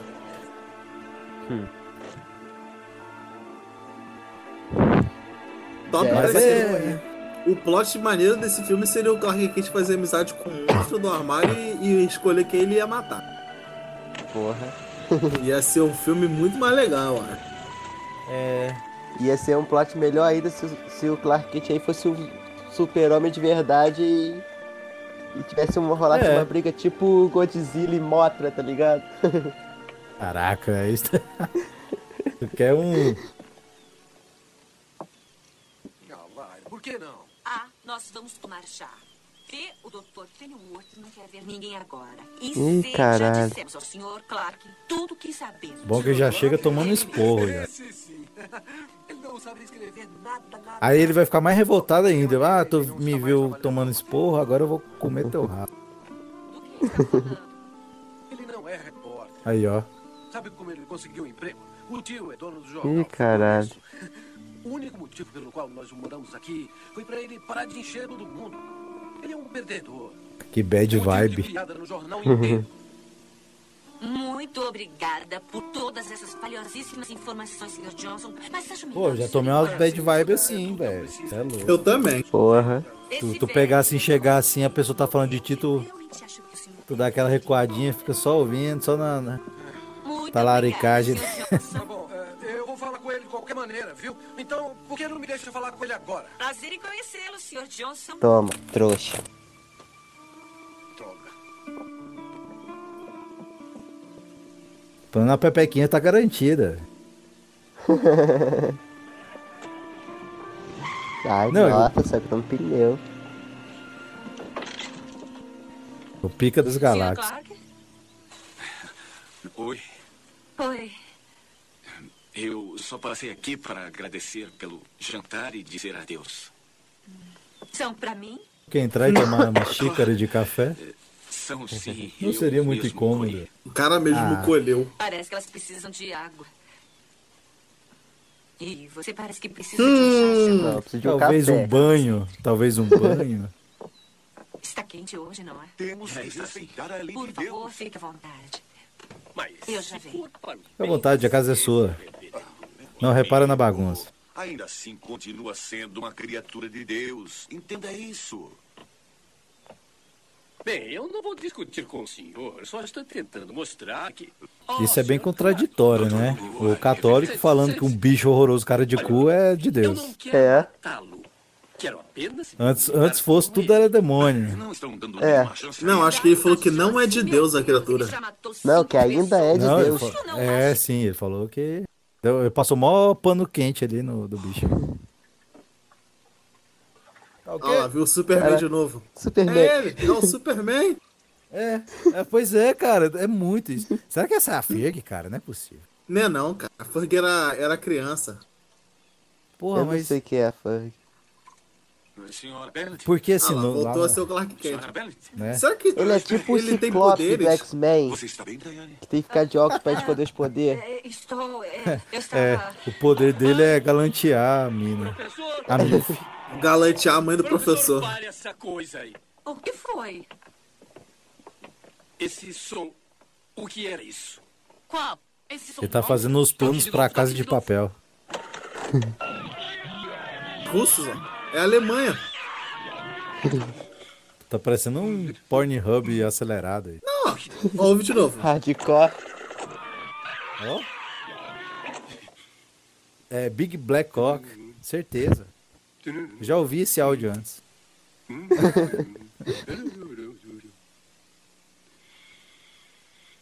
Top, Mas mas é- O plot maneiro desse filme seria o Clark Kent fazer amizade com o monstro do armário e, e escolher quem ele ia matar. Porra. Ia ser um filme muito mais legal, ó. É. Ia ser um plot melhor ainda se, o- se o Clark Kent aí fosse um super-homem de verdade e, e tivesse uma, rolasse É. uma briga tipo Godzilla e Mothra, tá ligado? Caraca, isso. Tu quer um. Ah. Por que não? Ah, nós vamos tomar chá. E o Dr. Pennyworth não quer ver ninguém agora. E Ih, C, caralho. já dissemos ao Sr. Clark tudo o que sabemos. Bom que já chega tomando esporro já. Nada, nada. Aí ele vai ficar mais revoltado ainda. Ah, tu me viu tomando esporro, agora eu vou comer teu rabo. Ele não é repórter. Aí, ó. Sabe como ele conseguiu um emprego? O tio é dono do jornal. Ih, caralho. O único motivo pelo qual nós moramos aqui foi pra ele parar de encher todo mundo. Ele é um perdedor. Que bad vibe. Muito obrigada por todas essas valiosíssimas informações, Sr. Johnson. Mas acho Pô, já tomei umas bad vibe assim, velho. É louco. Eu também. Porra. Tu, tu pegar assim, chegar assim, a pessoa tá falando de ti, tu, tu dá aquela recuadinha, fica só ouvindo, só na, na talaricagem. Tá vou falar com ele de qualquer maneira, viu? Então, por que não me deixa falar com ele agora? Prazer em conhecê-lo, Sr. Johnson. Toma, trouxa. Droga. Pelo menos a pepequinha tá garantida. Ai, Não, nossa, só que um pneu. O pica dos galáxias. Oi, Oi. Eu só passei aqui para agradecer pelo jantar e dizer adeus. São pra mim? Quem entrar e tomar uma xícara de café São sim. não seria muito incômodo. colhi. O cara mesmo Ah. colheu. Parece que elas precisam de água. E você parece que precisa de um chá. Não, de um Talvez café. um banho, talvez um banho. Está quente hoje, não é? Temos É, que respeitar a lei Por de favor, Deus. fique à vontade. Mas Eu já se vi. for para o Fica à vontade, a casa é sua. Não repara na bagunça. Ainda assim, continua sendo uma criatura de Deus. Entenda isso. Bem, eu não vou discutir com o senhor, só estou tentando mostrar que. Isso é bem contraditório, né? O católico falando que um bicho horroroso cara de cu é de Eu Deus. não quero É. matá-lo. Quero apenas. Antes, antes fosse tudo era demônio. Não estão dando É. Não, acho que ele falou que não é de Deus a criatura. Não, que ainda é de Não, Deus. falou- é, sim, ele falou que. Deu- Ele passou mó pano quente ali no do bicho. Tá ok? Olha lá, viu o Superman Cara, de novo. Superman. É ele, é o Superman. É, é, pois é, cara, é muito isso. Será que essa é a Ferg, cara? Não é possível. Não é não, cara. A Ferg era, era criança. Porra, Eu não mas. sei o que é, Fang. Senhora Bennett? Por que Ah, lá, voltou lá- a ser o Clark Kent. Né? Será que Ele é tipo o ele tem Ciclope do poderes? X-Men, Você está bem, Daiane? que tem que ficar de óculos pra esconder os poderes. É, estou. É, eu estava. É, o poder dele é galantear a mina. A mina. Galantear a mãe do professor, professor. pare essa coisa aí. O que foi? Esse som. O que era isso? Qual? Esse som Ele tá fazendo os planos pra casa de papel. Russos, ó. É a Alemanha. Tá parecendo um Pornhub acelerado aí. Ó, ó, ouve de novo. Hardcore. Ó. É Big Black Cock, certeza. Já ouvi esse áudio antes.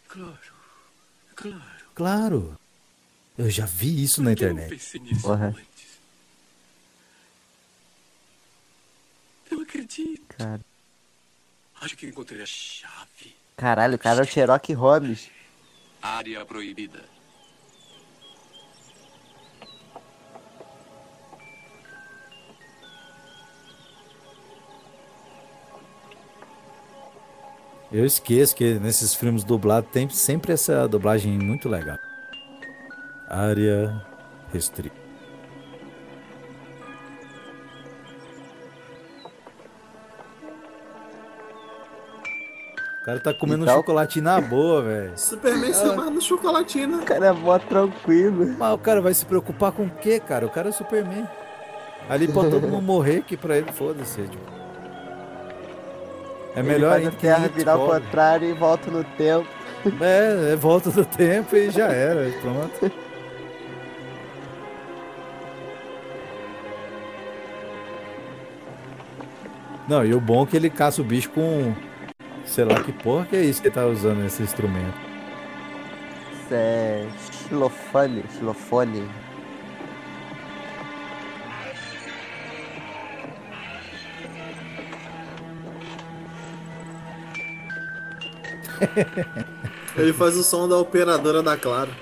Claro, claro. Claro. Eu já vi isso na Eu internet. pensei nisso Porra. Eu acredito. Cara. Acho que encontrei a chave. Caralho, o cara é o Sherlock Holmes. Área proibida. Eu esqueço que nesses filmes dublados tem sempre essa dublagem muito legal. Área restrita. Cara tá comendo Então- chocolate na boa, velho. Superman se amarra no chocolatina. O cara é mó tranquilo. Mas o cara vai se preocupar com o quê, cara? O cara é Superman. Ali pode todo mundo morrer, que pra ele foda-se. Tipo. É melhor Ele ainda faz a Terra virar ao contrário e volta no tempo. É, é volta do tempo e já era, pronto. Não, e o bom é que ele caça o bicho com. Sei lá que porra que é isso que tá usando esse instrumento. Isso é xilofone, xilofone. Ele faz o som da operadora da Claro.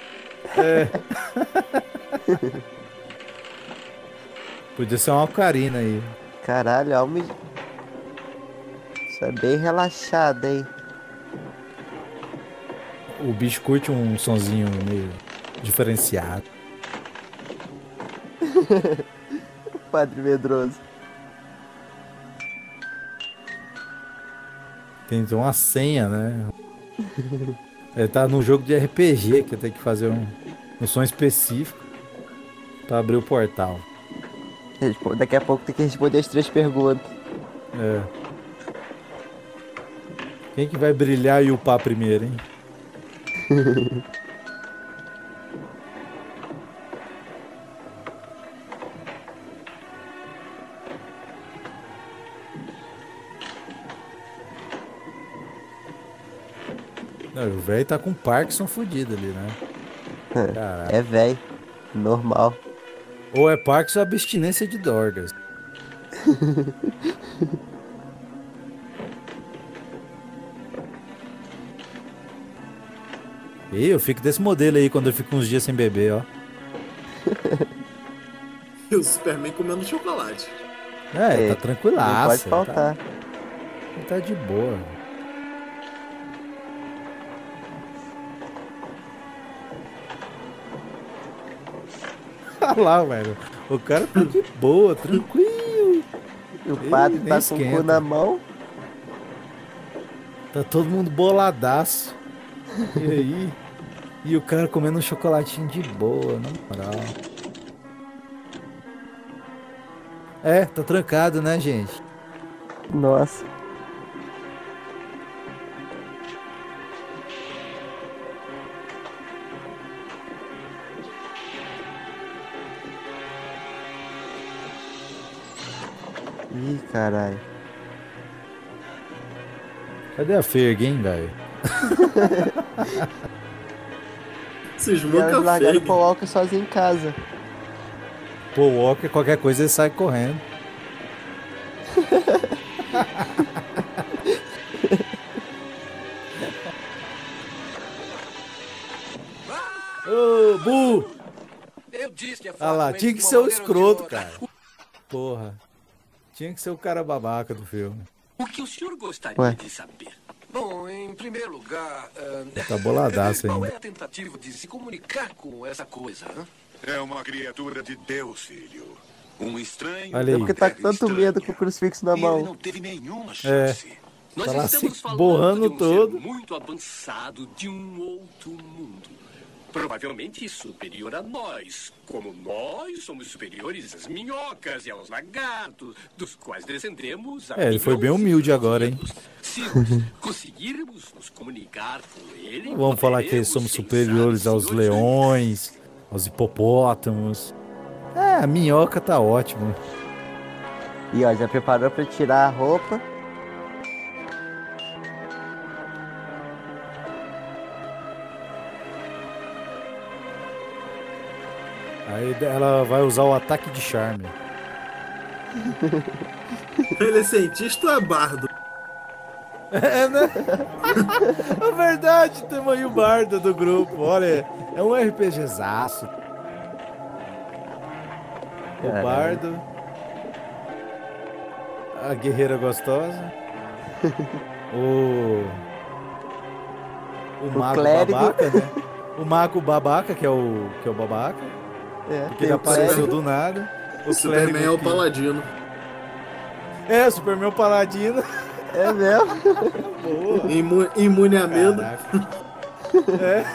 Podia ser uma ocarina aí. Caralho, alma. Isso é bem relaxado, hein? O bicho curte um sonzinho meio diferenciado. Padre Medroso. Tem uma senha, né? Ele tá num jogo de RPG que tem que fazer um, um som específico pra abrir o portal. Daqui a pouco tem que responder as três perguntas. É. Quem que vai brilhar e upar primeiro, hein? Não, o velho tá com Parkinson fudido ali, né? Caraca. É velho. Normal. Ou é Parkinson ou abstinência de drogas. E eu fico desse modelo aí quando eu fico uns dias sem beber, ó. E o Superman comendo chocolate. É, É, tá tranquilaço. Não pode faltar. Tá, ele tá de boa. Olha lá, velho. O cara tá de boa, tranquilo. O Ih, padre nem tá com o esquenta. cu na mão. Tá todo mundo boladaço. E aí? E o cara comendo um chocolatinho de boa, na moral. É, tá trancado, né, gente? Nossa. Ih, caralho. Cadê a Ferg, hein, velho? Cismou E elas com a largaram o. Paul Walker sozinho em casa. Pô, Walker, qualquer coisa ele sai correndo. Ô, Bu! Eu disse que Ah lá, tinha que ser o escroto, cara. Porra. Tinha que ser o cara babaca do filme. O que o senhor gostaria Ué. de saber? Bom, em primeiro lugar. ah, Tá boladaço Qual é a tentativa de se comunicar com essa coisa? hã? É uma criatura de Deus, filho. Um estranho. Olha É aí. porque tá com tanto medo com o crucifixo na ele mão. não teve nenhuma É. chance. Nós Tá lá estamos se falando borrando de um todo. ser muito avançado de um outro mundo. Provavelmente superior a nós, como nós somos superiores às minhocas e aos lagartos, dos quais descendemos a É, ele foi bem humilde agora, hein? Se conseguirmos nos comunicar com ele, Vamos falar que somos superiores aos leões, aos hipopótamos. É, a minhoca tá ótimo. E ó, já preparou pra tirar a roupa. Aí ela vai usar o ataque de charme. Ele é cientista ou é bardo? É, né? É verdade, temos aí o bardo do grupo. Olha, é um RPGzaço. O bardo. A guerreira gostosa. O. O O mago clérigo. babaca, né? O mago babaca, que é o, que é o babaca. É, Porque ele o apareceu clérigo. do nada. O Superman clérigo é o paladino. É, o Superman é o paladino. É mesmo? Boa. Imu- imune a medo. Caraca.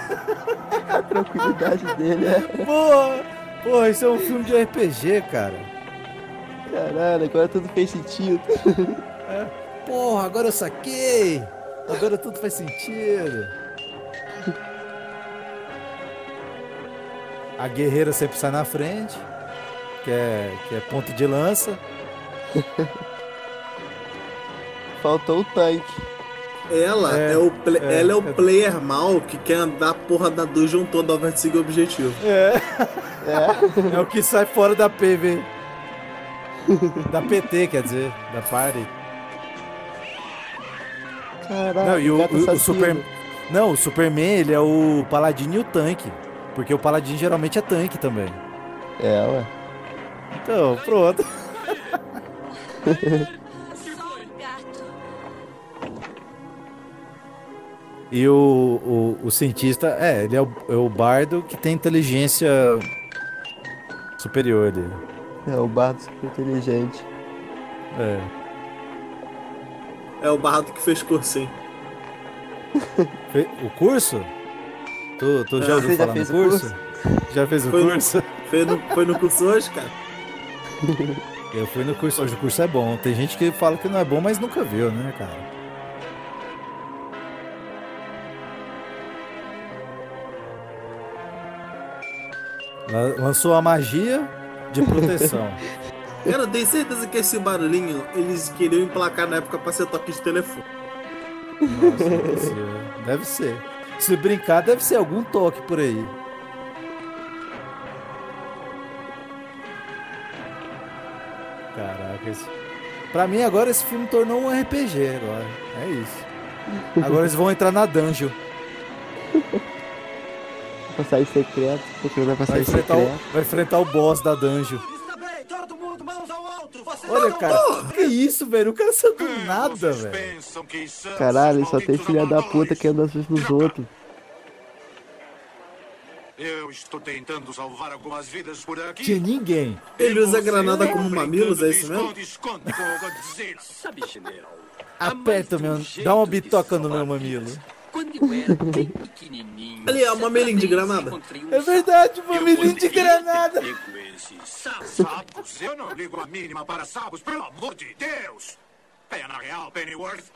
A tranquilidade dele é. Porra! Porra, isso é um filme de RPG, cara. Caralho, agora tudo fez sentido. Porra, agora eu saquei! Agora tudo faz sentido. A guerreira sempre sai na frente, que é, que é ponto de lança. Faltou o tanque. Ela é, É, o é, ela é o é. player mal que quer andar a porra da dungeon toda ao invés de seguir o objetivo. É, É. é o que sai fora da PV. Da PT, quer dizer, da party. Caralho. Não, e o, o- o. Super... Não, o Superman, ele é o paladino e o tanque. Porque o paladino geralmente é tanque também. É, ué. Então, pronto. E o, o, o cientista, é, ele é o, é o bardo que tem inteligência superior ali. É o bardo super inteligente. É. É o bardo que fez cursinho. Fe- O curso? Tu, tu já Ah, ouviu você já falar no fez o curso? Já fez o Foi no- curso? Foi no, foi no curso hoje, cara? Eu fui no curso hoje, o curso é bom. Tem gente que fala que não é bom, mas nunca viu, né, cara? La- Lançou a magia de proteção. Cara, eu tenho certeza que esse barulhinho eles queriam emplacar na época pra ser toque de telefone. Nossa, é possível. Deve ser. Se brincar, deve ser algum toque por aí. Caraca, esse... pra mim agora esse filme tornou um RPG agora. É isso. Agora eles vão entrar na dungeon. Porque não vai Vai passagem enfrentar, secreta. o, vai enfrentar o boss da dungeon. Olha, cara, que isso, velho? O cara saiu do nada, velho. São Caralho, só tem filha da puta que anda às nos outros. Eu estou tentando salvar algumas vidas por aqui. Tinha ninguém. Ele usa granada como mamilos, é isso mesmo? Sabe, general, Aperta o meu. Dá uma bitoca no meu mamilo. quando eu era bem pequenininho... Ali, é uma mamilinho de granada. É verdade, mamilinho de granada. Pego esse sapo. Sapos? Eu não ligo a mínima para sapos, pelo amor de Deus! Pena real, Pennyworth.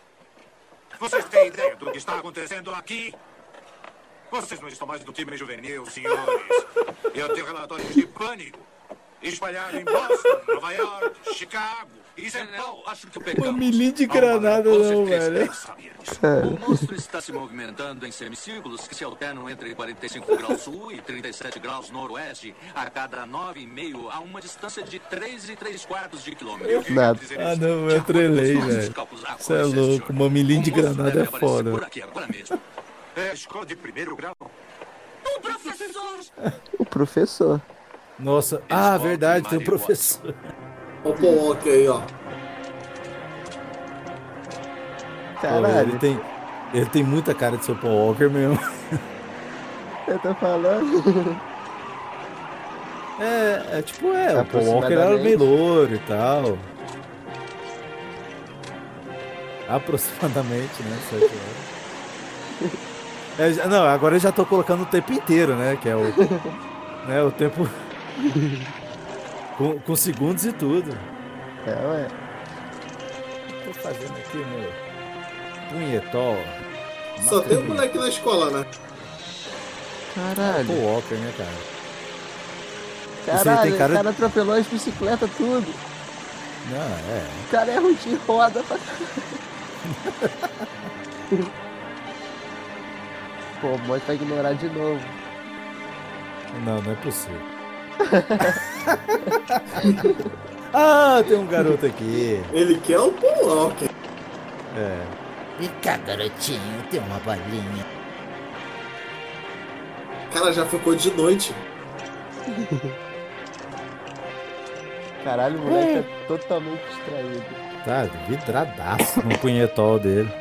Vocês têm ideia do que está acontecendo aqui? Vocês não estão mais do time juvenil, senhores. Eu tenho relatórios de pânico espalhados em Boston, Nova York, Chicago São Paulo. Acho que pegamos. Mamilinho de granada, não, velho. O monstro está se movimentando em semicírculos que se alternam entre 45 graus sul e 37 graus noroeste a cada 9,5 a uma distância de 3 e 3 quartos de quilômetro. Nada. Ah, não, eu trelei, velho. Você é louco. Mamilinho de granada é foda. Por aqui agora mesmo. É escola de primeiro grau. O professor! O professor. Nossa, ah, verdade, tem um professor. Ó o Walker aí, ó. Caralho, ele tem, ele tem muita cara de ser o Paul Walker mesmo. eu tô falando. É, é tipo, é, o Paul Walker era meio louro e tal. Aproximadamente, né? Sete horas. É, já- não, agora eu já tô colocando o tempo inteiro, né? Que é o. né, o tempo. Com, com segundos e tudo. É, ué. Tô fazendo aqui, meu. Punhetol. Só tem um moleque na escola, né? Caralho. Paul Walker, né, cara? Caralho, cara- o cara atropelou as bicicletas tudo. Não, é. O cara é ruim de roda pra Pô, o Monte vai ignorar de novo. Não, não é possível. ah, tem um garoto aqui. Ele quer o Walker. É. Vem cá, garotinho, tem uma balinha. Cara, já ficou de noite. Caralho, o moleque tá totalmente distraído. Tá vidradaço no punhetol dele.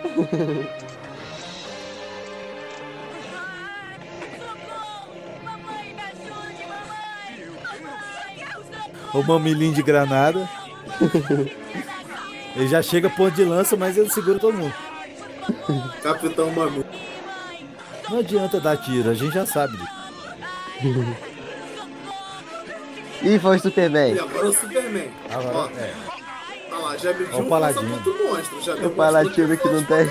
O mamilinho de granada. Ele já chega ponto de lança, mas ele segura todo mundo. Capitão Mami. Não adianta dar tiro, a gente já sabe disso. Ih, foi o Superman. E agora o Superman. Agora, Ó, é. Tá lá, já mediu o Paladino. monstro. Já O Paladino que não tem.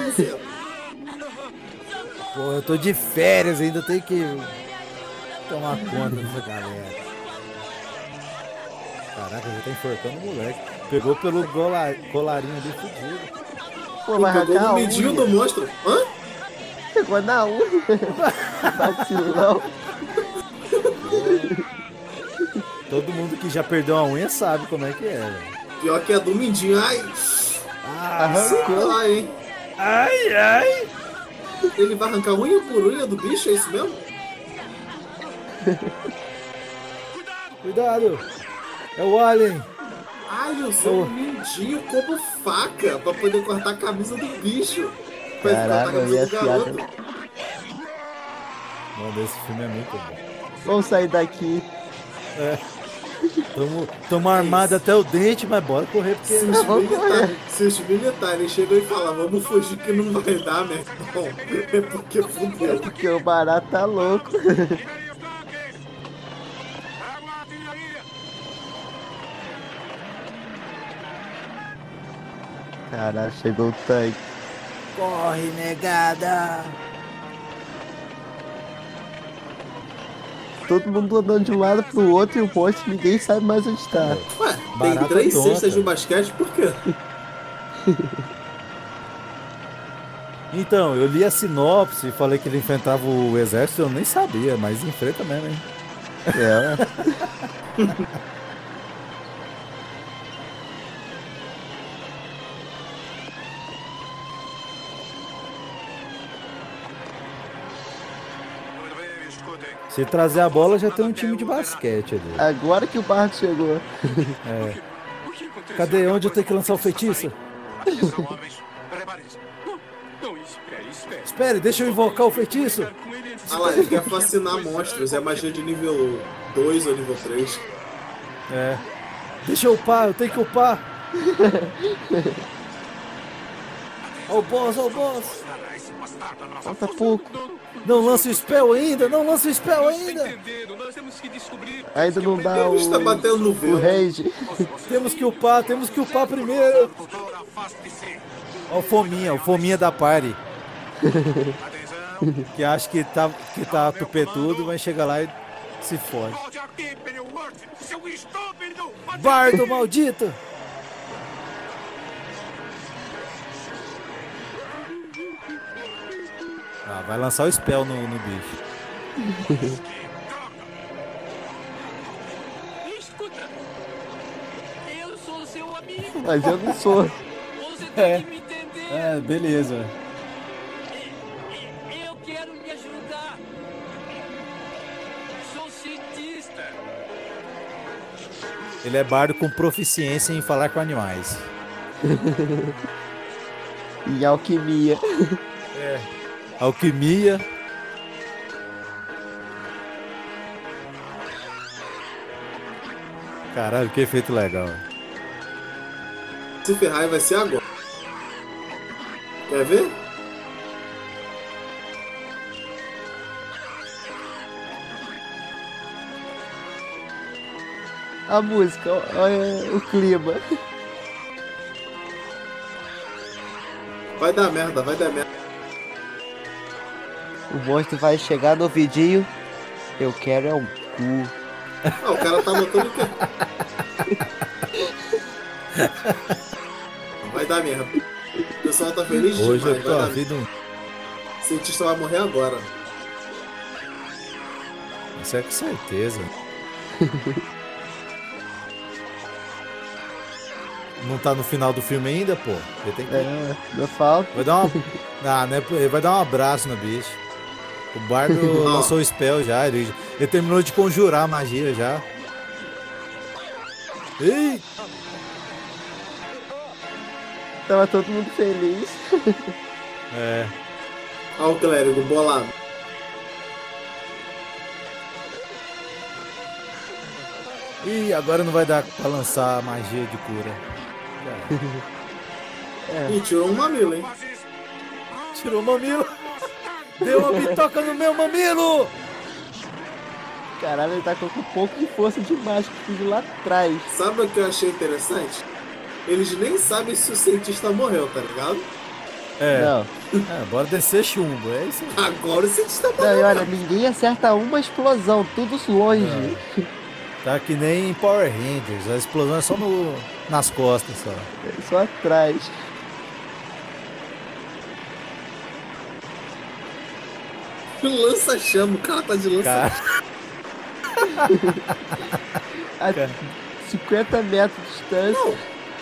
Pô, eu tô de férias, ainda tenho que tomar conta dessa galera. Caraca, já tá enforcando o moleque. Pegou pelo gola- colarinho ali fudido. Pô, vai Pegou no a medinho do monstro. Hã? Pegou na unha. Vacilão. Todo mundo que já perdeu a unha sabe como é que é, velho. Pior que é do Mindinho. Ai, Arrancou. sei lá, hein? Ai, ai! Ele vai arrancar unha por unha do bicho, é isso mesmo? Cuidado! É o Alien! Ai, usou o Mindinho como faca pra poder cortar a camisa do bicho. Pra ele cortar a eu camisa do garoto. Mano, esse filme é muito bom. Vamos sair daqui. É. Tamo, tamo armado até o dente, mas bora correr porque. Se os, militares, se os militares chegam e falam, vamos fugir que não vai dar, meu irmão, é porque fudeu. Porque o barato tá louco. Caralho, chegou o tanque. Corre, negada! Todo mundo andando de um lado pro outro e o monte ninguém sabe mais onde tá. Ué, tem Barata três tonta. cestas de basquete, por quê? Então, eu li a sinopse e falei que ele enfrentava o exército, eu nem sabia, mas enfrenta mesmo, hein? É. Se trazer a bola, já tem um time de basquete ali. Agora que o barco chegou. É. Cadê? Onde eu tenho que lançar o feitiço? Espere, deixa eu invocar o feitiço. Ah lá, ele quer fascinar monstros. É magia de nível 2 ou nível 3. É. Deixa eu upar, eu tenho que upar. Ó o boss, ó o boss. Falta pouco. Não lança o spell ainda, não lança o spell ainda. Ainda não dá o, Está batendo no o rage. Temos que upar, temos que upar primeiro. Ó o fominha, o fominha da party. que acha que tá, que tá tupetudo, mas chega lá e se fode. Bardo maldito! Ah, vai lançar o spell no, no bicho. Escuta! Eu sou seu amigo! Mas eu não sou. Você tem É. que me entender! É, beleza. Eu quero lhe ajudar! Sou cientista! Ele é bardo com proficiência em falar com animais. E alquimia. É. Alquimia. Caralho, que efeito legal. Se ferrar vai ser agora. Quer ver? A música, olha o clima. Vai dar merda, vai dar merda. O monstro vai chegar no ouvidinho. Eu quero é um cu. Ah, o cara tá botando o quê? Vai dar merda. O pessoal tá feliz Hoje demais. eu tô vai a vida. um-. O cientista vai morrer agora. Isso é com certeza. Não tá no final do filme ainda, pô. Ele tem que. É, não falta. Vai dar uma. Ah, né? Ele vai dar um abraço no bicho. O bardo lançou o spell já. Ele, ele terminou de conjurar a magia já. Ei! Tava todo mundo feliz. É. Olha o clérigo bolado. Ih, agora não vai dar pra lançar a magia de cura. Era. Ih, tirou um mamilo, hein? Tirou o mamilo. Deu uma bitoca no meu mamilo! Caralho, ele tá com um pouco de força demais que fiz lá atrás. Sabe o que eu achei interessante? Eles nem sabem se o cientista morreu, tá ligado? É. Não. É, bora descer chumbo, é isso aí. Agora o cientista Não, e olha, ninguém acerta uma explosão, tudo longe. Tá que nem em Power Rangers, a explosão é só no, nas costas só. Só atrás. Lança-chama, o cara tá de lança Cara, A 50 metros de distância. Não,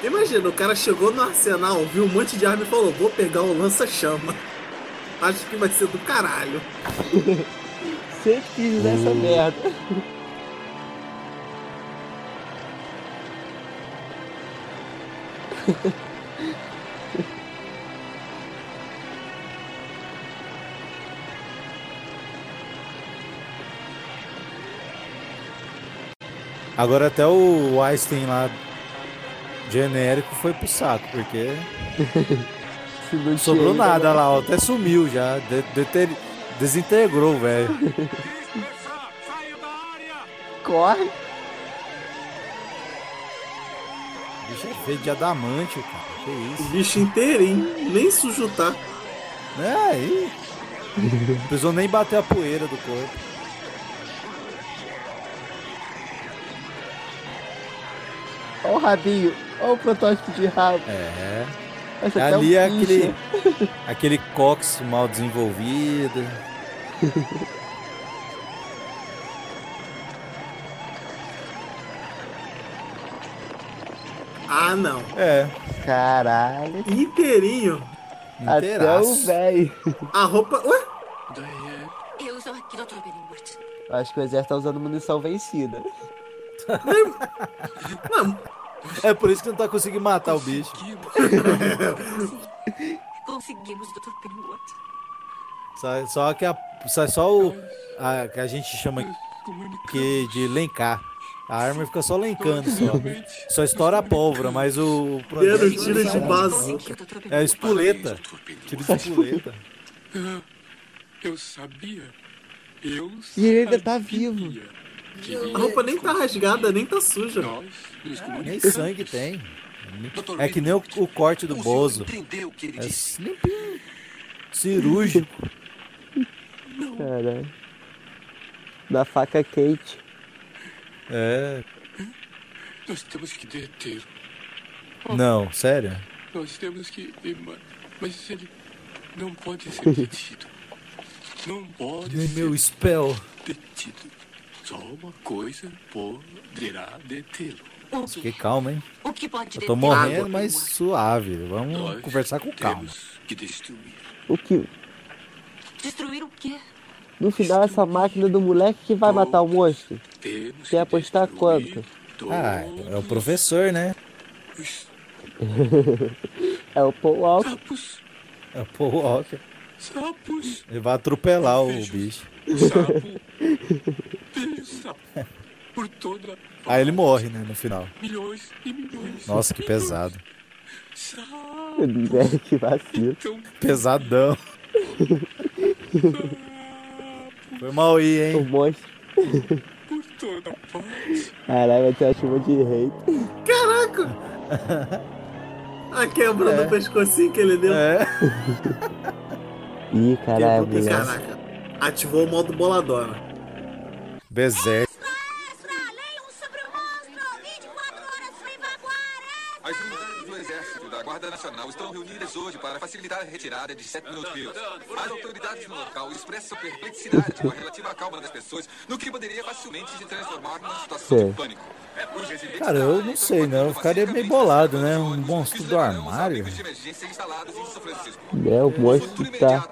imagina, o cara chegou no arsenal, viu um monte de arma e falou: Vou pegar o lança-chama. Acho que vai ser do caralho. Sempre quis essa merda. Agora até o Einstein lá genérico foi pro saco, porque não sobrou nada lá, ó, até sumiu já, de- deter- desintegrou, velho. Corre. O bicho é feito de adamante, cara, que O isso. bicho inteirinho, nem sujo tá. É, aí. Não precisou nem bater a poeira do corpo. Olha o rabinho. Olha o protótipo de rabo. É. Essa aqui Ali é um aquele, aquele cox mal desenvolvido. Ah, não. É. Caralho. Inteirinho. Até o velho. A roupa. Ué? Acho que o exército tá usando munição vencida. É por isso que não tá conseguindo matar o bicho. Conseguimos, Dr. Pennyworth. Só, só que a, só, só o a, que a gente chama que de lencar. A arma fica só lencando só. Só estoura a pólvora, mas o. o tiro de bazuca. É espoleta. Tiro de espoleta. Eu sabia. Eu E ele ainda tá vivo. A roupa nem tá rasgada, nem tá suja. Nem sangue tem. É que nem o, o corte do Bozo. É limpinho. Cirúrgico. Caralho. Da faca Kate. É. Nós temos que detê-lo. Não, sério? Nós temos que. Mas, mas ele não pode ser detido. Não pode Nem ser meu spell. detido. Só uma coisa poderá detê-lo. Fiquei calmo, hein? O que pode Eu tô morrendo, mas suave. Vamos Nós conversar com calma. Temos que destruir. O que? Destruir o quê? No final, essa máquina do moleque que vai matar o monstro. Temos Quer apostar quanto? Ah, é o professor, né? é o Paul Walker. Sapos, É o Paul Walker. sapos, Ele vai atropelar o bicho. sapo, Por toda Aí ele morre, né, no final. milhões e milhões. Nossa, que pesado. É, que vacilo. Pesadão. Foi mal aí, O hein? monstro. Por toda parte. Caralho, vai ter uma chuva de hate. Caraca! A quebra É. do pescocinho que ele deu. É. Ih, caralho. Caraca. Ativou o modo boladora. Berserk. As unidades do Exército e da Guarda Nacional estão reunidas hoje para facilitar a retirada de Seth Fields. As autoridades no local expressam perplexidade com a relativa calma das pessoas, no que poderia facilmente se transformar numa situação Sim. de pânico. Cara, eu não sei, não. Eu ficaria meio bolado, né? Um monstro do armário. É, o monstro tá.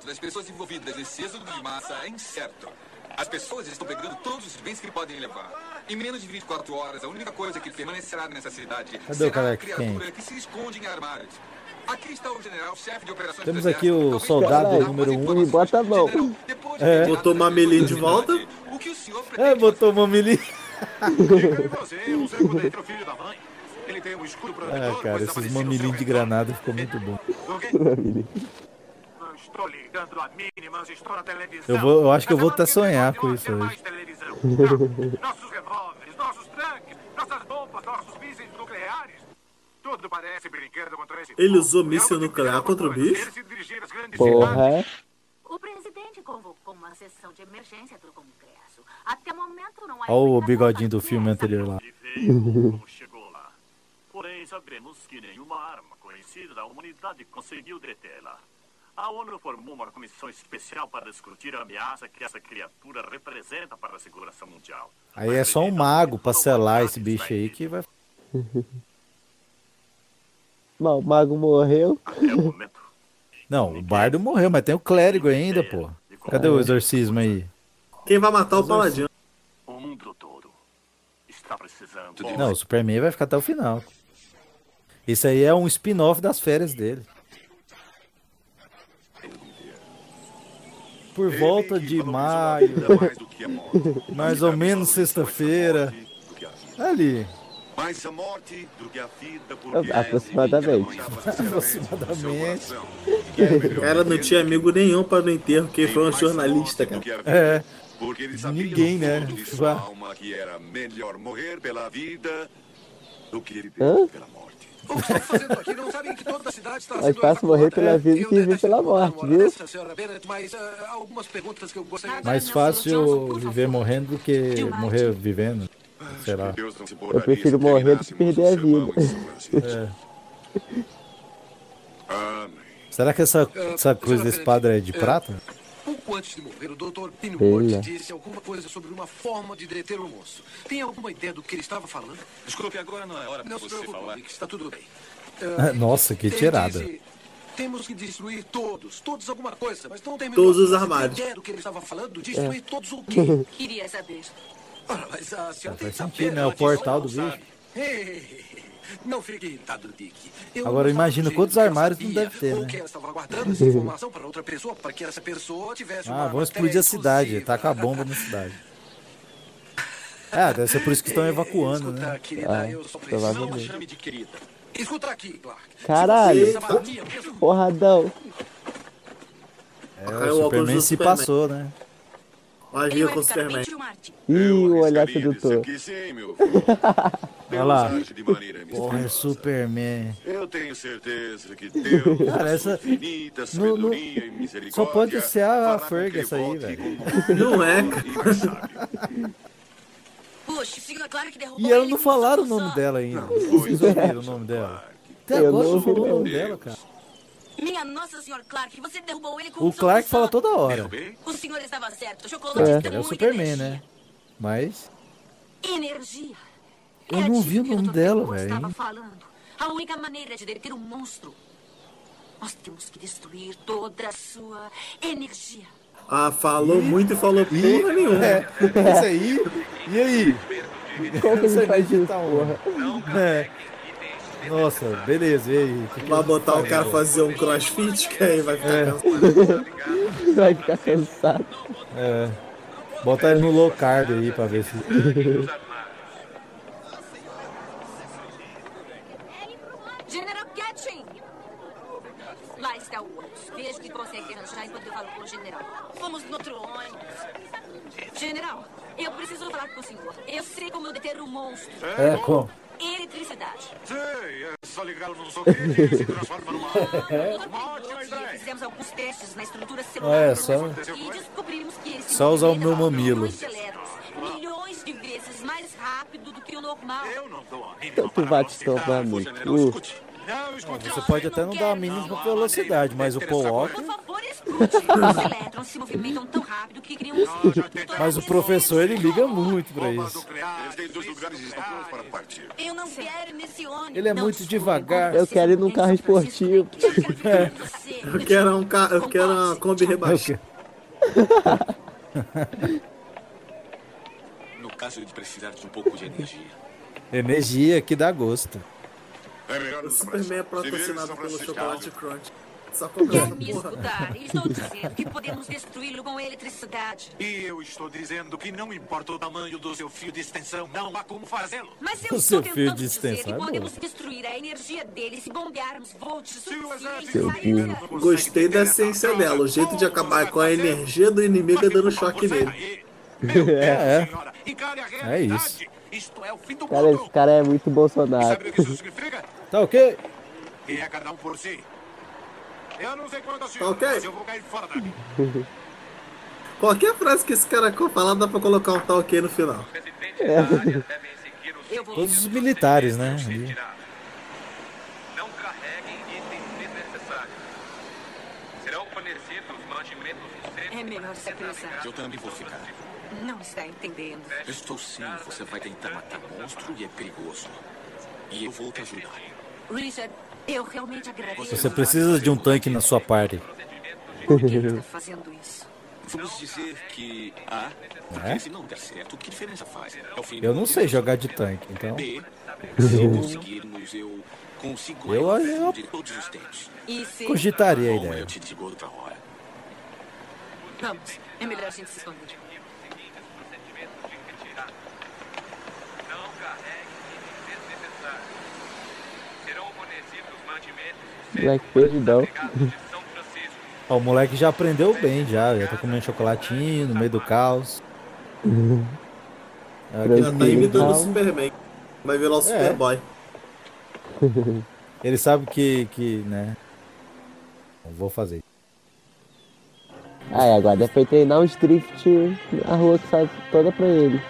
É. As pessoas estão pegando todos os bens que podem levar. Em menos de 24 horas, a única coisa que permanecerá nessa cidade Cadê o será a criatura quem? que se esconde em armários. Aqui está o general-chefe de operações Temos aqui o soldado dar número mais um E bota a mão. É. Botou Mameli de volta. O que o senhor É, botou mãe. Ele tem um escudo protetor, Ah, cara, esses mamilinhos de granada ficou muito bom. Eu, vou, eu acho que eu vou até sonhar com isso hoje. Nossos revólveres, nossos tanques, nossas bombas, nossos mísseis nucleares. Tudo parece brinquedo contra esse Ele usou míssil nuclear contra o bicho? Porra? O presidente convocou uma sessão de emergência do Congresso. Até o momento não há Olha o bigodinho do filme anterior lá. Porém, sabemos que nenhuma arma conhecida da humanidade conseguiu detê-la. A ONU formou uma comissão especial para discutir a ameaça que essa criatura representa para a segurança mundial. Aí é só um mago pra selar esse bicho aí que vai. Bom, o mago morreu. Não, o bardo morreu, mas tem o clérigo ainda, pô. Cadê o exorcismo aí? Quem vai matar o paladino? O mundo todo está precisando. Não, o Superman vai ficar até o final. Isso aí é um spin-off das férias dele. Por volta de maio, mais ou menos sexta-feira. Ali, Mais a morte do que a vida por Aproximadamente. aproximadamente. Cara, não tinha amigo nenhum para no enterro, quem foi um jornalista, cara. É. Porque ele sabia Ninguém, né? fundo de sua alma que era melhor morrer pela vida do que Hã? pela. O que estão fazendo aqui? Não sabem que toda a cidade está fácil morrer pela vida do que viver pela morte, viu? Bennett, mas ah, algumas perguntas que eu gostaria de Mais fácil viver morrendo do que morrer vivendo. Sei lá. Eu prefiro morrer do que perder a vida. É. Será que essa, essa coisa da espada é de prata? Pouco antes de morrer, o Dr. Pinwood disse alguma coisa sobre uma forma de deter o monstro. Tem alguma ideia do que ele estava falando? Desculpe, agora não é hora Não para se você preocupe, falar. Rick, está tudo bem. Nossa, que tirada. disse, Temos que destruir todos, todos alguma coisa, mas não terminou. Todos os armários. ideia do que ele estava falando? Destruir todos o quê? Queria saber. Ora, mas a senhora tem Faz que saber, sentido, né? O portal do "Não bicho. sabe." Ei, Não fique irritado, Dick. Eu Agora imagina sabia quantos armários não deve ter, né? pessoa, para que essa pessoa tivesse uma Ah, vamos explodir a cidade. exclusiva. Taca a bomba na cidade. Ah, deve ser por isso que estão evacuando, né? Querida, eu só preciso. provavelmente. Não me chame de querida. Escuta aqui, Clark. Caralho, porradão. É, o Superman se Superman. passou, né? Vai com o Superman. Marte. Ih, o olhar sedutor. Olha lá. Porra, é. Superman. Eu tenho certeza que Deus, Cara, essa- infinita no- no- e Só pode ser a Ferg essa aí, velho. Não é, e derrubou E ela ele não falaram o nome dela ainda. Vocês ouviram o nome dela? Até Eu agora não falou o nome dela, cara. Minha nossa, senhor Clark, você derrubou ele com O Clark fala toda hora. O senhor estava certo. Chocolate É. tem é o Superman, energia. né? Mas Energia. eu É não vi o nome dela, velho. A única maneira de deter um monstro. Nós temos que destruir toda a sua energia. Ah, falou muito e falou porra nenhuma. É, esse aí. E aí? Como que ele faz isso, tá porra? É. Nossa, beleza, e aí? Que que Vai botar o cara fazer um crossfit, que aí vai ficar É. cansado. Vai ficar cansado. É. Bota ele no low carb aí pra ver se. General Gatchin! Lá está o ônibus. Veja o que consegue arranjar enquanto eu falo com o general. Vamos no outro ônibus. General, eu preciso falar com o senhor. Eu sei como deter o monstro. É, como? Eletricidade. Sei, é só ligá-lo num soquete e se transforma numa... Uma ótima ideia. Fizemos alguns testes na estrutura Ah, celular. é, só- E descobrimos que ele se Só usar o meu mamilo. milhões de vezes mais rápido do que o normal. Eu não dou a mínima Tanto para vai te tomar no cu. Você pode até não dar a mínima velocidade, mas o Paul Walker. Um... Mas o professor ele liga muito isso. e para ônibus. Ele é muito devagar. Eu quero ir num carro esportivo. É. Eu quero um ca... eu quero uma Kombi rebaixada. No caso de precisar de um pouco de energia. Energia que dá gosto. É O Superman é patrocinado pelo Chocolate Crunch. Só Quer comprando me porra. escutar? Estou dizendo que podemos destruí-lo com eletricidade. E eu estou dizendo que não importa o tamanho do seu fio de extensão, não há como fazê-lo. Mas O eu seu estou fio tentando de dizer extensão que é podemos destruir a energia dele se bombearmos volts o suficientes Seu. Gostei da essência dela. O jeito de acabar com a energia do inimigo é dando choque nele. É, Senhora, encare a é realidade. isso. É o Cara, esse cara é muito Bolsonaro. Tá ok? Que é cada um por si. Eu não sei quanto a Tá ok? mas eu vou cair fora daqui. Qualquer frase que esse cara falar, dá pra colocar um tal ok no final. Vou Todos os militares, né? ali. Não carreguem itens desnecessários. Serão fornecidos mantimentos É melhor se apressar. Eu também vou ficar. Não está entendendo. Estou sim. Você vai tentar matar monstro e é perigoso. E eu vou te ajudar. Richard, eu realmente agradeço. Você precisa de um tanque na sua party. Por que ele está fazendo isso? Vamos dizer que A, É? se não der certo, que diferença faz? É Eu não sei jogar de tanque, então. B, se conseguirmos, eu consigo Eu- eu- de todos os tempos. E se... Cogitaria a ideia. Vamos, é melhor a gente se esconder. Não carreguem itens desnecessários. Serão fornecidos mantimentos Moleque perdidão. Ó, o moleque já aprendeu bem, já. Já tá comendo chocolatinho no meio do caos. É, aquele Já tá imitando o. Superman. Vai virar o É. Superboy. Ele sabe que, que, né? Não vou fazer. Ah, é, agora deve treinar uns drift na rua que sai toda pra ele.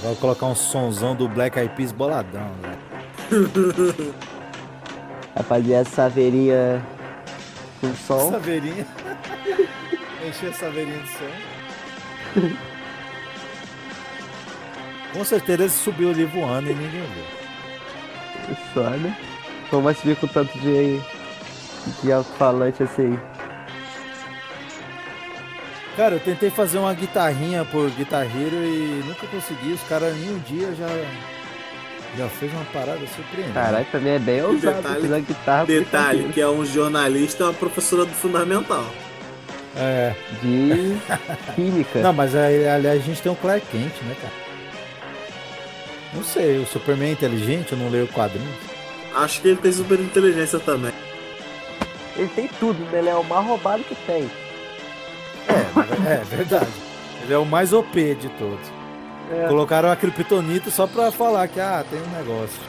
Agora vou colocar um sonzão do Black Eyed Peas boladão, velho. Rapaziada, saveirinha com som. Saveirinha. Encher a saveirinha de som. Com certeza ele subiu ali voando e ninguém viu. Só, né? Como vai subir com tanto de, de alto-falante assim? Cara, eu tentei fazer uma guitarrinha por Guitar Hero e nunca consegui. Os caras um dia já, já fez uma parada surpreendente. Caralho, também é bem ousado detalhe- fazer guitarra. por Detalhe, que é um jornalista e uma professora do fundamental. É. De química. Não, mas aliás a gente tem um Clark Kent, né, cara? Não sei, o Superman é inteligente, eu não leio quadrinhos. Acho que ele tem super inteligência também. Ele tem tudo, né? Ele é o mais roubado que tem. É, é verdade. Ele é o mais OP de todos. É. Colocaram a Kryptonita só pra falar que, ah, tem um negócio.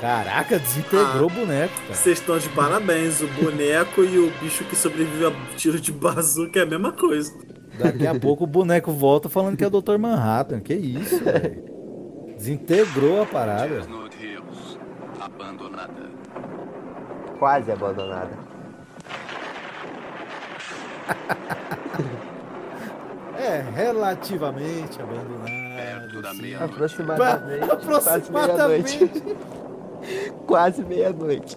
Caraca, desintegrou o boneco, cara. Vocês estão de parabéns. O boneco e o bicho que sobrevive a tiro de bazuca é a mesma coisa. Daqui a pouco o boneco volta falando que é o Dr. Manhattan. Que isso, velho? Desintegrou a parada. Chestnut Hills, abandonada. Quase abandonada. É, relativamente abandonado. Perto da meia-noite. Aproximadamente. Aproximadamente. Quase meia-noite. Quase meia-noite.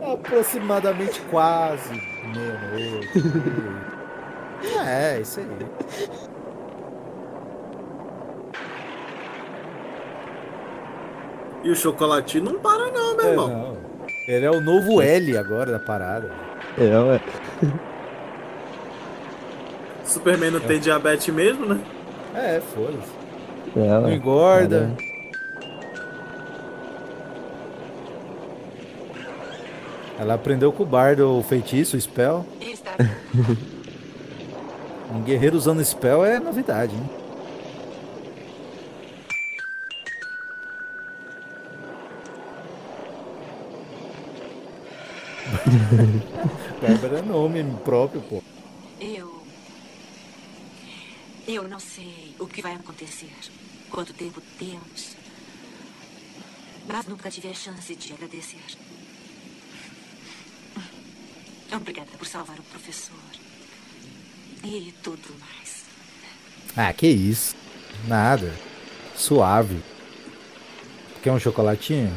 Aproximadamente quase meia-noite. É, isso aí. E o chocolatinho não para não, meu É, irmão. não. Ele é o novo L agora da parada. É, ué. Superman não tem diabetes mesmo, né? É, foda-se. É, Não engorda. Ela aprendeu com o bardo o feitiço, o spell. Um guerreiro usando spell é novidade, hein? Bárbara é nome próprio, pô. Eu. Eu não sei o que vai acontecer. Quanto tempo temos. Mas nunca tive a chance de agradecer. Obrigada por salvar o professor. E tudo mais. Ah, que isso. Nada. Suave. Quer um chocolatinho?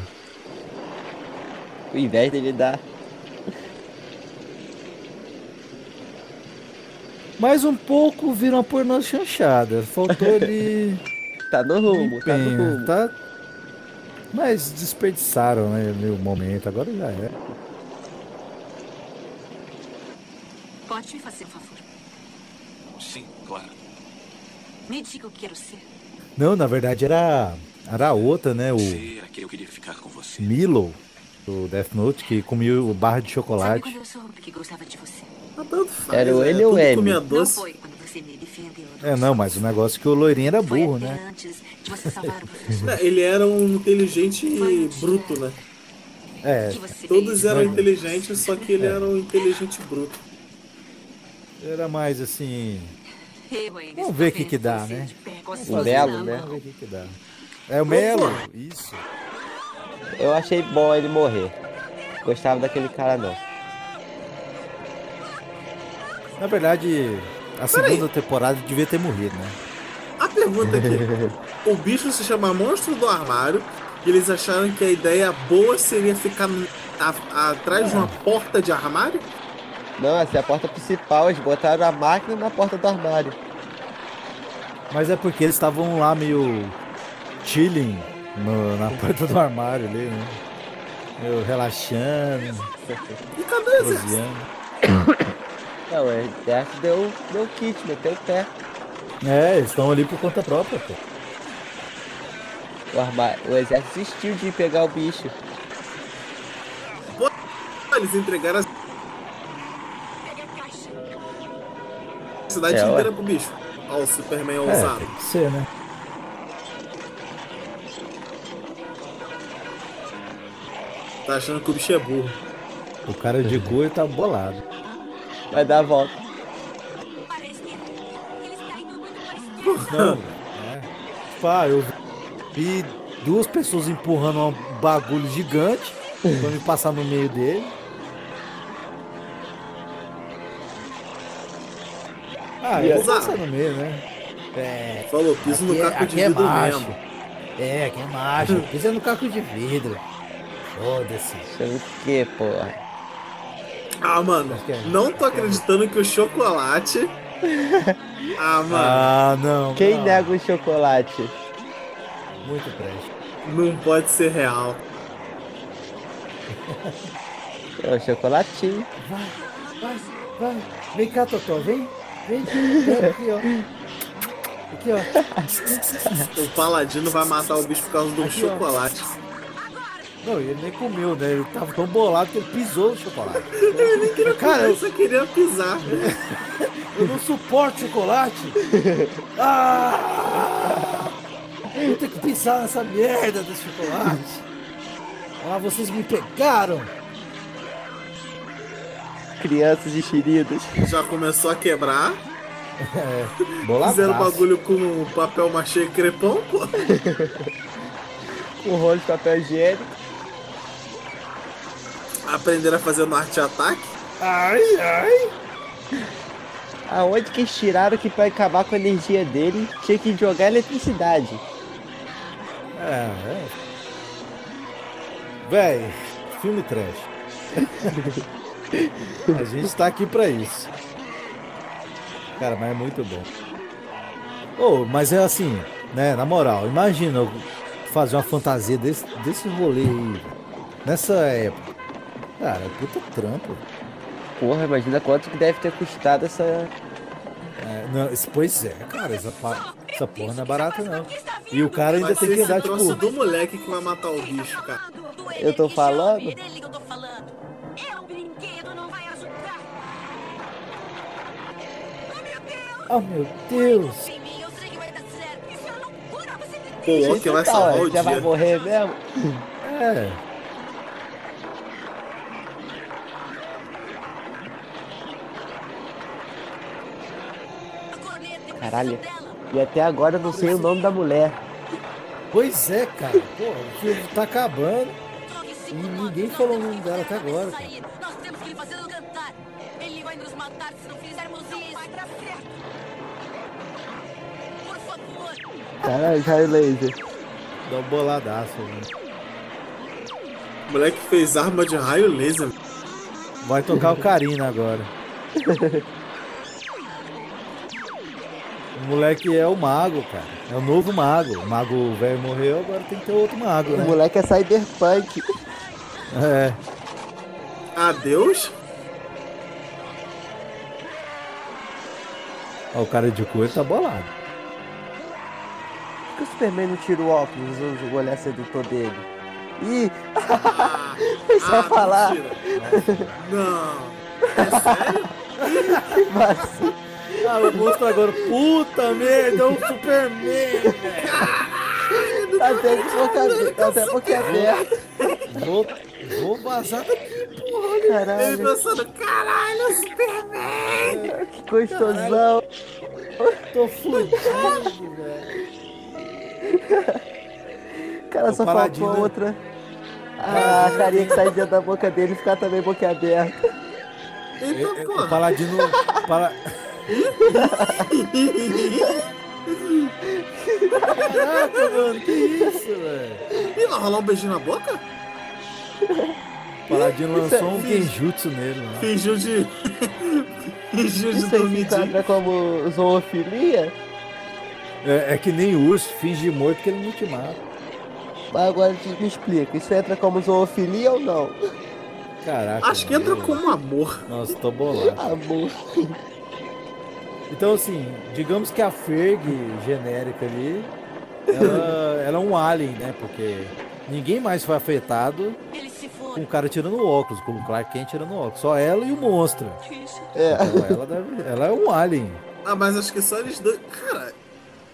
O invés dele dar. Mais um pouco vira uma pornô chanchada. Faltou ele. Tá no rumo, tá no rumo. tá? Mas desperdiçaram, né? No momento. Agora já é. Pode me fazer um favor? Sim, claro. Me diga o que quero ser. Não, na verdade era. Era a outra, né? O Será que eu queria ficar com você? Milo, do Death Note, que comia o barra de Sabe chocolate. quando eu soube que gostava de você? Tanto faz. Era o é, N ou M? comia Não doce. defendeu. É, não, mas o negócio é que o loirinho era burro, né? É, Ele era um inteligente bruto, né? É, Todos eram Não. inteligentes, só que ele É. era um inteligente bruto. era mais assim. Vamos ver o que que dá, né? O Melo, na né? Vamos ver o que, que dá. É o Melo, isso. Eu achei bom ele morrer. Gostava daquele cara não. Na verdade, a segunda temporada devia ter morrido, né? A pergunta aqui: o bicho se chama Monstro do Armário e eles acharam que a ideia boa seria ficar atrás de uma porta de armário? Não, essa é a porta principal. Eles botaram a máquina na porta do armário. Mas é porque eles estavam lá meio chilling no- na porta do armário ali, né? Meio relaxando, E cadê o exército? Não, o exército deu, deu kit, meteu o pé. É, eles estão ali por conta própria, pô. O, armário, o exército insistiu de pegar o bicho. Pô, Eles entregaram a cidade É, ué. inteira pro bicho. Ó, o Superman É, ousado. tem que ser, né? Tá achando que o bicho é burro. O cara de cu tá bolado. Vai dar a volta. Não, é. ah, eu vi duas pessoas empurrando um bagulho gigante pra me passar no meio dele. Ah, eu vou passar no meio, né? É. Falou, piso no é- caco de é vidro macho. mesmo. É, aqui é macho. Pisa no caco de vidro. Foda-se. O que, porra? Ah, mano, não tô acreditando que o chocolate. Ah, mano. Ah, não. Quem não. nega o chocolate? Muito trash. Não pode ser real. É o chocolatinho. Vai, vai, vai. Vem cá, Totó, vem. Vem, aqui, ó. Aqui, ó. O paladino vai matar o bicho por causa de um Aqui, ó. Não, ele nem comeu, né? Ele tava tão bolado que ele pisou no chocolate. Ele nem queria Cara, comer, eu- só queria pisar. Eu não suporto chocolate. Ah! Eu tenho que pisar nessa merda desse chocolate. Ah, vocês me pegaram. Crianças enxeridas. Já começou a quebrar. É, boladaço. Fizeram bagulho com papel machê crepom, pô. Com rolo de papel higiênico. Aprenderam a fazer no arte ataque. Ai, ai. Aonde que eles tiraram que pra acabar com a energia dele tinha que jogar eletricidade? É, é. Véi, filme trash. A gente tá aqui pra isso. Cara, mas é muito bom. Ô, mas é assim, né? Na moral, imagina eu fazer uma fantasia desse, desse rolê aí. Nessa época. Cara, é puta trampo. Porra, imagina quanto que deve ter custado essa. É, não, esse- pois é, cara, essa, pa- essa porra não é barata não. E o cara ainda Vai tem que esse dar, troço tipo. do moleque que vai matar o bicho, cara. Eu tô falando? Tô falando. É. Oh meu Deus! É Pô, o que vai Tá, salvar o já vai dia. morrer mesmo? É. Caralho. E até agora eu não sei o nome da mulher. Pois é, cara. Pô, o filme tá acabando. E ninguém falou o nome dela até agora, cara. Nós temos que fazê-lo cantar. Ele vai nos matar se não fizermos isso. Vai dar certo. Por favor. Caralho, raio laser. Dá um boladaço, né? O moleque fez arma de raio laser. Vai tocar o Karina agora. O moleque é o mago, cara. É o novo mago. O mago velho morreu, agora tem que ter outro mago, O né? moleque é cyberpunk. É. Adeus? Ó, o cara de coelho tá bolado. Por que o Superman não tira o óculos e o olhar sedutor dele? Ih! Deixa eu Ah, falar. mentira. Não. É sério? Mas, Ah, eu mostro agora. Puta merda, é o Superman, velho. até, abe- até boca aberta. Vou, vou vazar daqui, porra. Ele Caralho, pensando, caralho, Superman! que gostosão. Tô fudido, velho. Cara, O só faltou outra. Ah, a carinha que sai dentro da boca dele e ficar também boca aberta. Eita, É, O pô. paladino. Pala... Caraca, mano, que isso, velho? Ih, vai rolar um beijinho na boca? O paladino lançou um genjutsu nele, mano. Fingiu de. Fingiu de Isso dormir se enquadra como zoofilia? É, é que nem urso, finge morto que ele não te mata. Mas agora me explica, isso entra como zoofilia ou não? Caraca. Acho que entra mano. como amor. Nossa, tô bolado. Amor. Então, assim, digamos que a Ferg genérica ali, ela, ela é um alien, né? Porque ninguém mais foi afetado Ele se com foi. o cara tirando o óculos, com o Clark Kent tirando o óculos. Só ela e o monstro. É. Então ela, deve, ela é um alien. Ah, mas acho que só eles dois. Cara,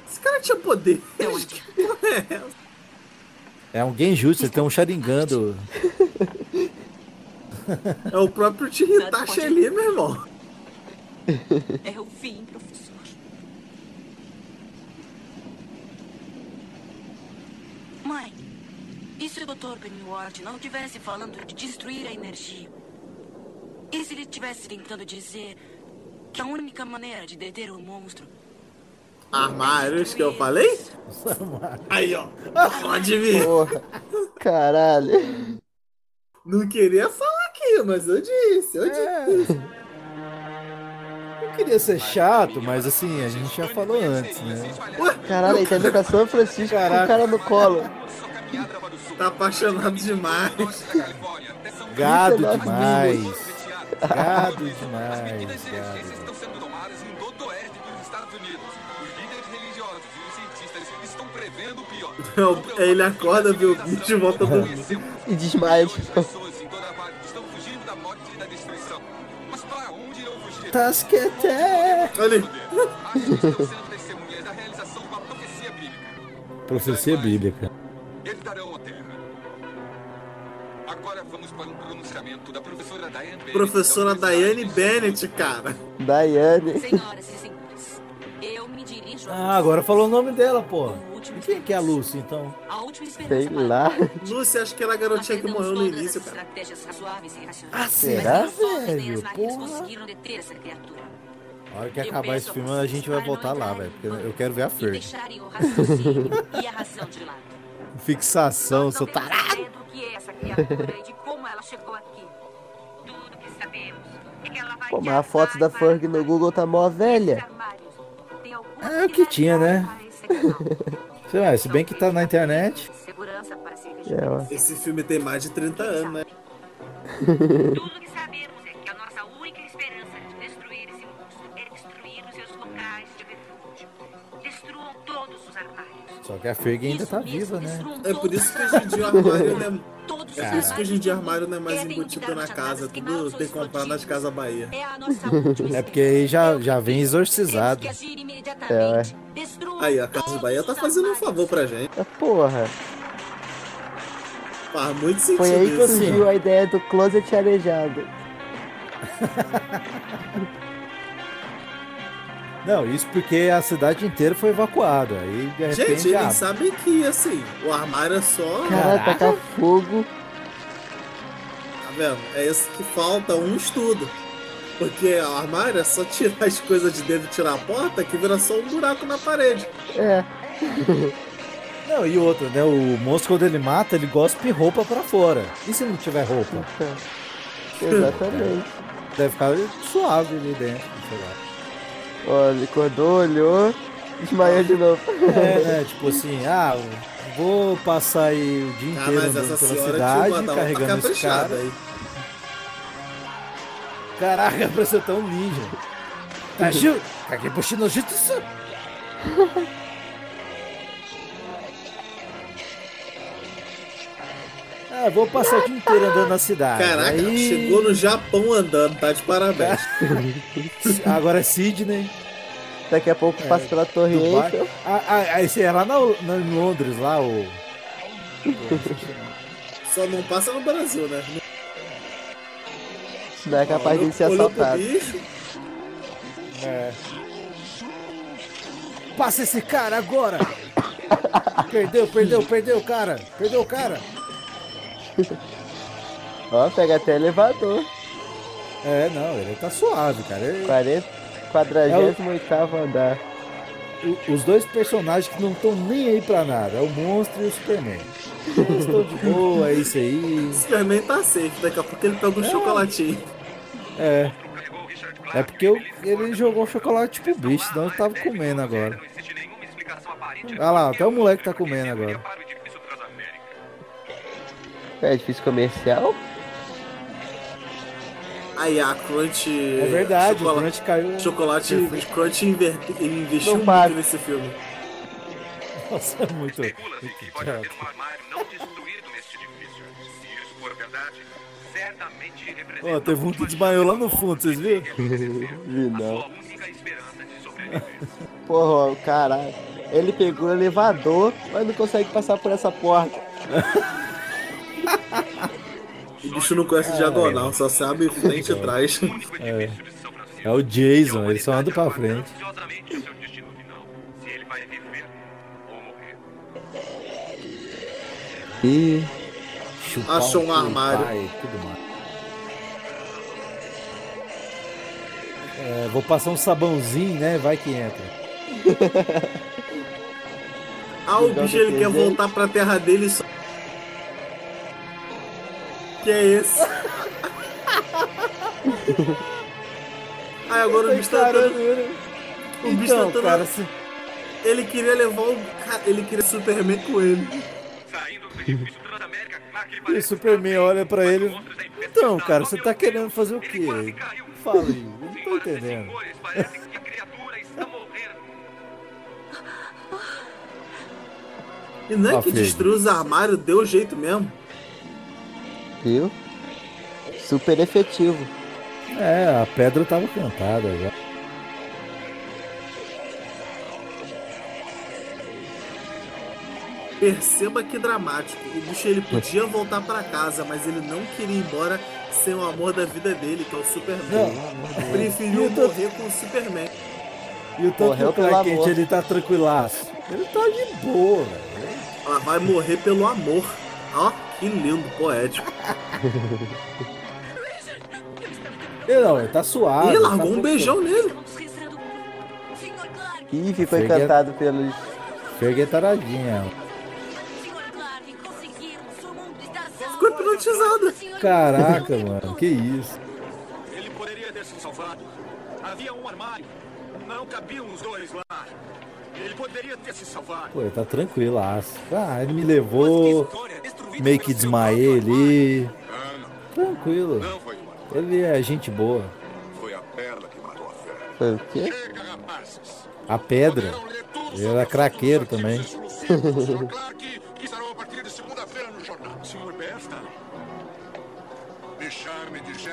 esse cara tinha poder. Que é essa? É um genjutsu, ele tem um Sharingan do... É o próprio Tiritashi ali, meu irmão. É o fim, professor. Mãe, e se o Dr. Pennyworth não estivesse falando de destruir a energia? E se ele estivesse tentando dizer que a única maneira de deter o monstro Armários que eu falei? Aí, ó. Pode vir. Porra. Caralho. Não queria falar aqui, mas eu disse, eu disse. Não queria ser chato, mas assim, a gente já falou antes, né? Caralho, ele tá indo pra São Francisco com o cara no colo. Tá apaixonado demais. Gado 39 demais. Gado demais. Gado. estão sendo tomadas em todo o oeste dos Estados Unidos. Os líderes religiosos e os cientistas estão prevendo o pior. Não, Ele acorda, vê o bicho e volta a dormir. E desmaia. Pessoas Tasquete! Olha aí. sendo testemunhas da realização de uma profecia bíblica. Eles darão a terra. Agora vamos para um pronunciamento da professora Diane Bennett. Professora Diane Bennett, cara. Daiane. Senhoras e senhores, eu me dirijo a Ah, agora falou o nome dela, pô. E quem que é a Lucy, então? a última Sei esperança. lá. Lucy, acho que ela é a garotinha que morreu no início, cara. Ah, será, velho? máquinas Porra. conseguiram deter essa criatura. A hora que acabar esse filme, a gente vai voltar lá, velho. Porque eu quero ver a lado. Fixação, seu tarado. ideia do que é essa criatura e de como ela chegou aqui. Tudo que sabemos é que ela vai Pô, mas a foto da Ferg no Google tá mó velha. É o que tinha, né? Sei lá, se bem que tá na internet. É. Esse filme tem mais de 30 anos, né? Tudo que sabemos é que a nossa única esperança de destruir esse monstro é destruir os seus locais de refúgio. Destruam todos os armários. Só que a Ferg ainda tá viva, né? É por isso que hoje em dia o armário não é. Todos É por isso que hoje em dia armário não é mais embutido na casa, tudo tem que comprar nas Casas Bahia. É a nossa última É porque aí já, já vem exorcizado. É, Aí, a Casa Bahia tá fazendo um favor pra gente. é. Porra. Faz muito sentido Foi aí que surgiu a ideia do closet arejado. Não, isso porque a cidade inteira foi evacuada. Aí de repente. Gente, eles sabem que, assim, o armário é só. Caralho, tacar fogo. Tá vendo? É isso que falta, um estudo. Porque o armário é só tirar as coisas de dentro e tirar a porta que vira só um buraco na parede. É. Não, e outra, né? O monstro, quando ele mata, ele gospe roupa pra fora. E se não tiver roupa? Exatamente. Deve ficar suave ali dentro, sei lá. Ó, ele acordou, olhou, desmaiou de novo. É, né? Tipo assim, ah, vou passar aí o dia Ah, inteiro andando pela cidade, carregando esse cara. aí. Caraca, parece tão ninja. Caguei puxando no jutsu. Ah, vou passar o dia inteiro andando na cidade. Caraca, Aí- chegou no Japão andando, tá de parabéns. Agora é Sydney. Daqui a pouco passa pela Torre. Eiffel. Ah, ah, esse é lá na, na- em Londres, lá o. Só não passa no Brasil, né? Não é capaz de ser assaltado. É. Passa esse cara agora! Perdeu, perdeu, perdeu o cara! Perdeu o cara! Ó, pega até elevador. É, não, ele tá suave, cara. Ele- 40, 48 andar. o- os dois personagens que não estão nem aí pra nada, é o monstro e o Superman. Eles estão de boa, é isso aí. o Superman tá safe, daqui a pouco ele pega um chocolatinho. É. É porque eu- ele jogou chocolate tipo bicho, senão eu tava comendo agora. Olha lá, até o moleque tá comendo agora. É difícil comercial? Aí a Crunch. É verdade, o chocolate, Crunch caiu. Chocolate Crunch inver- investiu Não muito nesse filme. Nossa, é muito. muito Pode haver idiota. um armário não destruído neste edifício. Se isso for verdade, certamente representa Ó, teve um que desmaiou lá no fundo, vocês viram? Vi não. de. Porra, caralho. Ele pegou o elevador, mas não consegue passar por essa porta. O bicho não conhece diagonal, só sabe frente e trás. É. É o Jason, ele só anda pra frente. Ih, Chupar Achou um armário. pai. É, vou passar um sabãozinho, né? Vai que entra. Ah, o bicho ele quer voltar pra terra dele só. Que é esse? Aí agora o bicho tá ele. O bicho tá cara, se- Ele queria levar o. Ele queria Superman com ele. E o Superman olha pra ele. Então, cara, você tá querendo fazer o quê? Fala aí, eu não tô entendendo. E não é que os armários, deu jeito mesmo. Viu? Super efetivo. É, a pedra tava cantada já. Perceba que dramático. O bicho ele podia voltar pra casa, mas ele não queria ir embora sem o amor da vida dele, que é o Superman. Preferiu E o tanto- morrer com o Superman. E o tanto o Clark Kent amor. ele tá tranquilaço. Ele tá de boa, velho. Ela vai morrer pelo amor. Ó, que lindo, poético. Ele não, ele tá suave. Ih, ele tá largou um tranquilo. beijão nele. Ih, ficou a- encantado pelos. Fergue é taradinha. Ficou hipnotizado. Caraca, mano, que isso. Ele poderia ter se salvado. Havia um armário. Não cabiam os dois lá. Ele poderia ter se salvado. Pô, ele tá tranquilaço. Ah, ele me levou. Meio que desmaiei ali. Tranquilo. Ele é gente boa. Foi a perla que matou a fera. Foi o quê? A pedra. Ele era craqueiro também.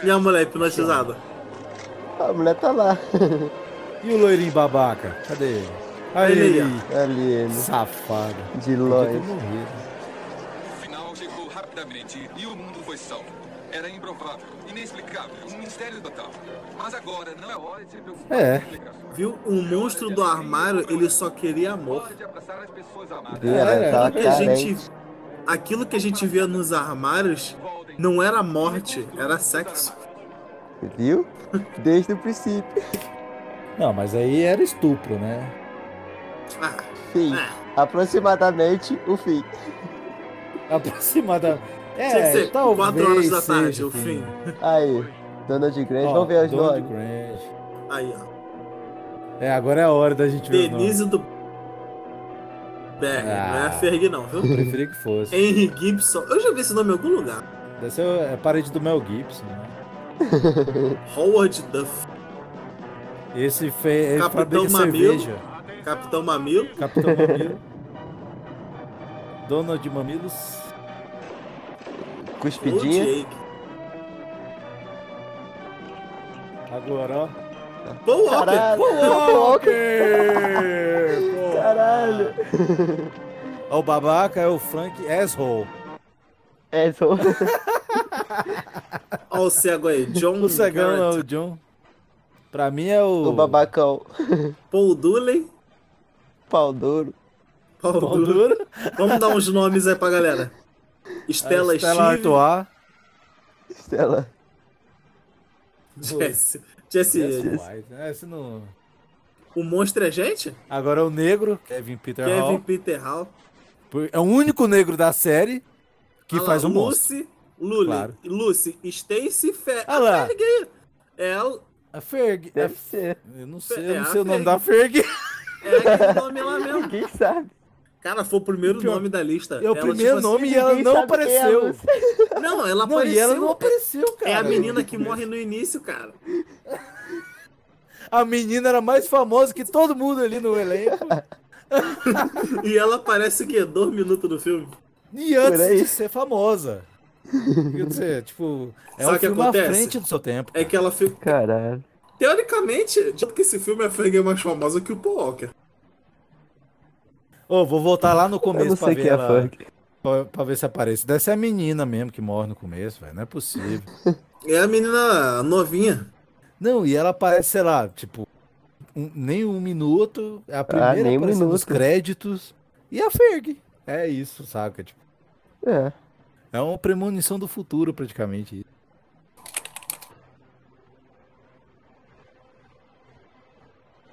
E a mulher hipnotizada. A mulher tá lá. E o loirinho babaca? Cadê ele? Aí. Ali ele. Safado. De longe. morrido. O final chegou rapidamente e o mundo foi salvo. Era improvável, inexplicável, um mistério total. Mas agora não é hora de se preocupar É. Viu? O monstro do armário, ele só queria amor. É, tava Aquilo que a gente, aquilo que a gente via nos armários não era morte, era sexo. Viu? Desde o princípio. Não, mas aí era estupro, né? Ah, Fim. é. Aproximadamente o fim. Aproximada. É, Tinha que ser talvez 4 horas da seja tarde, o fim. Aí. Donald Grant. Ó, Vamos ver Donald nomes. Grant. Aí, ó. É, agora é a hora da gente ver os nomes. Denise do. Berg, não é Ah. Ferg não, viu? Preferi que fosse. Henry Gibson. Eu já vi esse nome em algum lugar. Deve ser é parente do Mel Gibson, né? Howard Duff. Esse fe... ele Capitão Mamilo. Capitão Mamilo. Capitão Mamilo. Donald Mamilos. Ou Cuspidinha. Agora, ó. Paul Walker. Caralho. Pô. Caralho. Ó, O babaca é o Frank Asshole. É, sou... Ó o cego aí. John O cegão é o John. Pra mim é o. o babacão. Paul Dooley. Pau duro. Paul Pau Dooley. duro. Vamos dar uns nomes aí pra galera. Estela, Steve. Artois. Estela. Jesse. Jesse. Jesse. É, esse não... O monstro é gente? Agora é o negro, Kevin Peter Kevin Hall. Peter Hall. É o único negro da série que Ah lá, faz o monstro. Lucy. Lully. Claro. Lucy. Stacy Fer. Ah lá. A Ferg aí. Ela. A Ferg. Deve é- ser. Eu não sei, É eu não a sei o nome Ferg. da Ferg. É aquele nome lá mesmo. Quem sabe? Cara, foi o primeiro Pior- nome da lista. É o Ela, primeiro tipo assim, nome e ela não é a apareceu. Lucy. Não, ela Não, apareceu. e ela não apareceu, cara. É a menina que morre no início, cara. A menina era mais famosa que todo mundo ali no elenco. E ela aparece o quê? Dois minutos do filme? E antes de ser famosa. Quer dizer, tipo, é Sabe um o que filme à acontece? frente do seu tempo. É que ela fica. Caralho. Teoricamente, dito que esse filme a Ferg é mais famosa que o Paul Walker. Ô, vou voltar lá no Eu começo pra ver quem é ela, funk. pra, pra ver se aparece. Deve ser a menina mesmo que morre no começo, velho. Não é possível. É a menina novinha. Não, e ela aparece, sei lá, tipo, um- nem um minuto. É a primeira nem um aparecendo nos minuto. créditos. E a Ferg. É isso, saca? Tipo, É. É uma premonição do futuro, praticamente.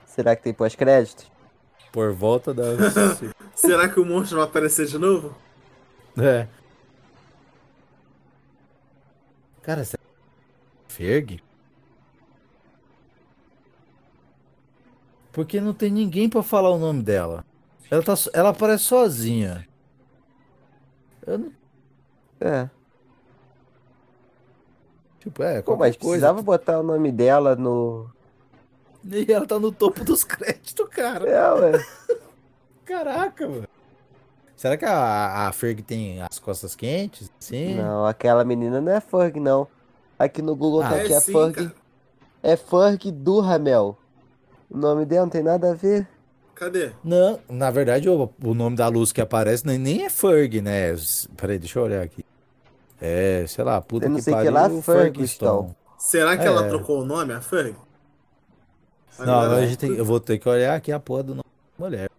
Será que tem pós-crédito? Por volta da. Será que o monstro vai aparecer de novo? é. Cara, será que Ferg? Porque não tem ninguém pra falar o nome dela. Ela, tá, ela aparece sozinha. Eu não. É. Tipo, é, Pô, qualquer mas coisa. precisava botar o nome dela no. E ela tá no topo dos créditos, cara. É, ué. Caraca, mano. Será que a, a Ferg tem as costas quentes? Sim. Não, aquela menina não é Ferg, não. Aqui no Google Ah, tá é aqui a sim, Ferg. cara. É Ferg Duhamel. O nome dela não tem nada a ver. Cadê? Não, na verdade, o, o nome da luz que aparece nem, nem é Ferg, né? Peraí, deixa eu olhar aqui. É, sei lá, puta Eu não que sei que pariu, lá, Ferguson. Será que ela É. trocou o nome, a Ferg? Não, agora a gente tem- eu vou ter que olhar aqui a porra do nome da mulher.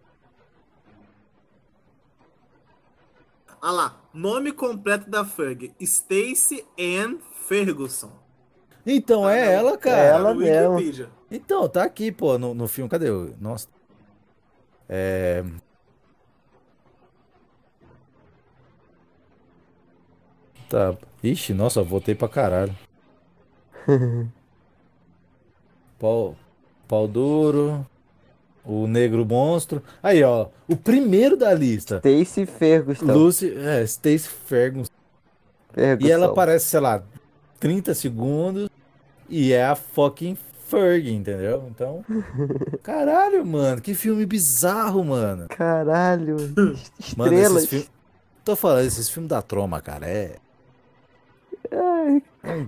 Ah lá, nome completo da Ferg: Stacy Ann Ferguson. Então, é ela, cara. É ela mesmo. Então, tá aqui, pô, no, no filme. Cadê? o- Nossa. É. Tá. Ixi, nossa, voltei pra caralho. Pau, pau duro. O negro monstro. Aí, ó. O primeiro da lista. Stacy Ferguson. Lucy. É, Stacy Ferguson. Ferguson. E ela aparece, sei lá, 30 segundos. E é a fucking Ferg, entendeu? Então. Caralho, mano. Que filme bizarro, mano. Caralho. Mano, Estrelas. esses filmes. Tô falando, esses filmes da troma, cara, é. Ai,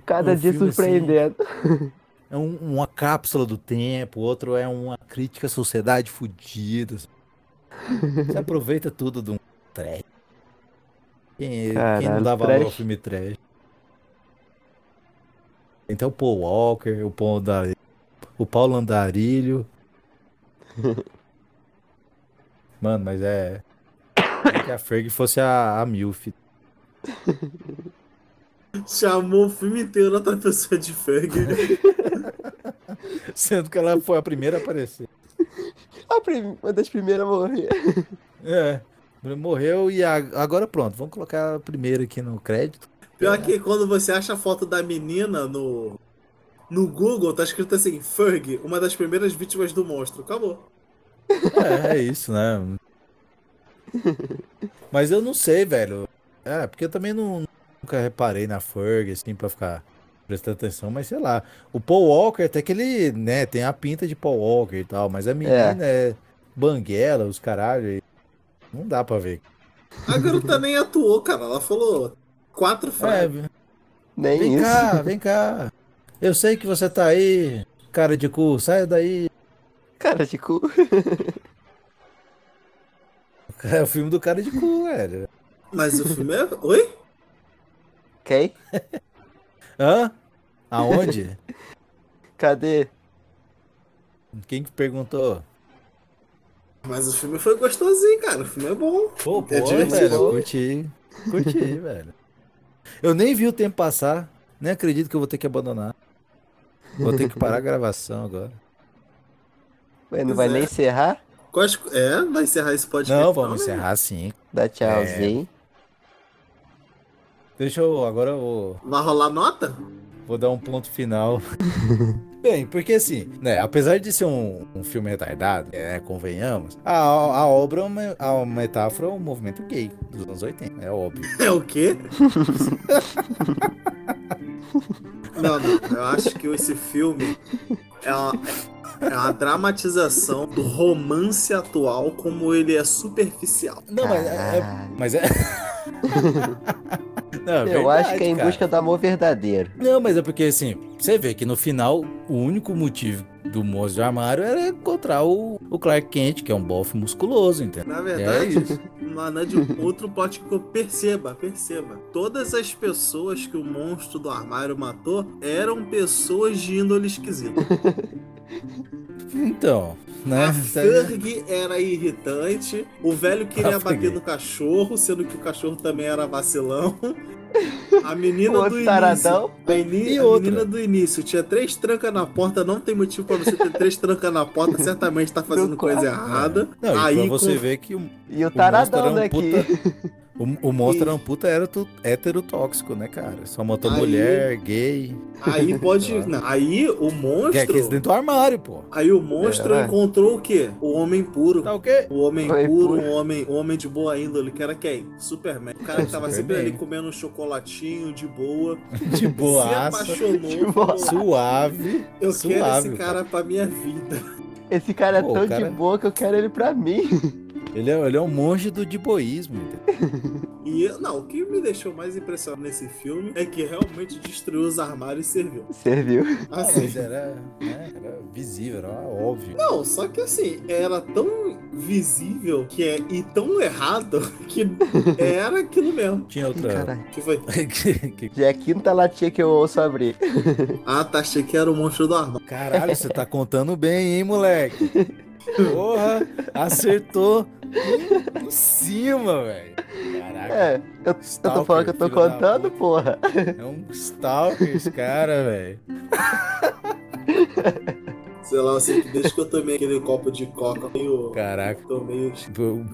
cada um dia assim, surpreendendo. é um- uma cápsula do tempo, outro é uma crítica à sociedade fudida. Você aproveita tudo de um trash. Quem, quem não Caralho, dá valor ao trash. filme trash? Então o Paul Walker, o Paul da, o Paulo Andarilho. Mano, mas é. é que a Ferg fosse a, a Milf. Chamou o filme inteiro outra pessoa de Ferg. Sendo que ela foi a primeira a aparecer. A prim- Uma das primeiras a morrer. É. Morreu e a- agora pronto, vamos colocar a primeira aqui no crédito. Pior que quando você acha a foto da menina no, no Google, tá escrito assim: Ferg, uma das primeiras vítimas do monstro. Acabou. É, é isso, né? Mas eu não sei, velho. É, porque eu também não, nunca reparei na Ferg, assim, pra ficar prestando atenção, mas sei lá. O Paul Walker, até que ele, né, tem a pinta de Paul Walker e tal, mas a menina é, banguela, os caralho, não dá pra ver. A garota nem atuou, cara. Ela falou quatro É, frases. Nem vem isso. cá, vem cá. Eu sei que você tá aí, cara de cu, sai daí. Cara de cu. É o filme do cara de cu, velho. Mas o filme é. Oi? Quem? Hã? Aonde? Cadê? Quem que perguntou? Mas o filme foi gostosinho, cara. O filme é bom. Pô, pô, É velho, eu curti. Curti, velho. Eu nem vi o tempo passar. Nem acredito que eu vou ter que abandonar. Vou ter que parar a gravação agora. Ué, não Pois vai é. nem encerrar? É, vai encerrar esse podcast. Não, vamos né? encerrar sim. Dá tchauzinho. Deixa eu. Agora eu vou, Vai rolar nota? Vou dar um ponto final. Bem, porque assim, né, apesar de ser um, um filme retardado, é, convenhamos, a, a obra é uma, a uma metáfora ao movimento gay dos anos 80, é óbvio. É o quê? não, não. Eu acho que esse filme é uma, é uma dramatização do romance atual como ele é superficial. Não, mas é. é- mas é. Não, é Eu acho que é verdade, em cara. busca do amor verdadeiro. Não, mas é porque assim, você vê que no final o único motivo do monstro de armário era encontrar o, o Clark Kent, que é um bofe musculoso, entendeu? Na É verdade, isso. na verdade, outro plot que eu perceba, perceba. Todas as pessoas que o monstro do armário matou eram pessoas de índole esquisita. Então, né? A Ferg era irritante. O velho queria bater no cachorro, sendo que o cachorro também era vacilão. A menina do taradão. início. A, E menina do início tinha três trancas na porta. Não tem motivo pra você ter três trancas na porta. Certamente tá fazendo coisa errada. Não, Aí pra você com- ver que E o taradão era um daqui. puta- o, o monstro era um puta hétero, heterotóxico, né, cara? Só matou Aí- mulher, gay. Aí pode. Não, aí o Que é monstro. dentro do armário, pô. Aí o monstro É. encontrou o quê? O homem puro. Tá o quê? O homem Homem puro, puro. um homem, um homem de boa índole, que era quem? Superman. O cara que tava sempre ali comendo um chocolatinho de boa. De Se boaça, apaixonou. boa. falou, suave. Eu suave, quero esse cara pra minha vida. Esse cara é Pô, tão o cara- de boa que eu quero ele pra mim. Ele é, ele é um monge do diboísmo? E eu- não, o que me deixou mais impressionado nesse filme é que realmente destruiu os armários e serviu. Serviu. Assim. Mas era, né, era visível, era óbvio. Não, só que assim, era tão visível que é e tão errado que era aquilo mesmo. Tinha outra. Caralho. Que foi? Que- que- Já é a quinta latinha que eu ouço abrir. Ah, tá, achei que era o monstro do armário. Caralho, você tá contando bem, hein, moleque? Porra, acertou em- cima, velho. Caraca. É, eu, eu tô Stalker, falando que eu tô contando, porra. É um stalker esse cara, velho. Sei lá, assim, desde que eu tomei aquele copo de coca, meio. Caraca. Tô meio.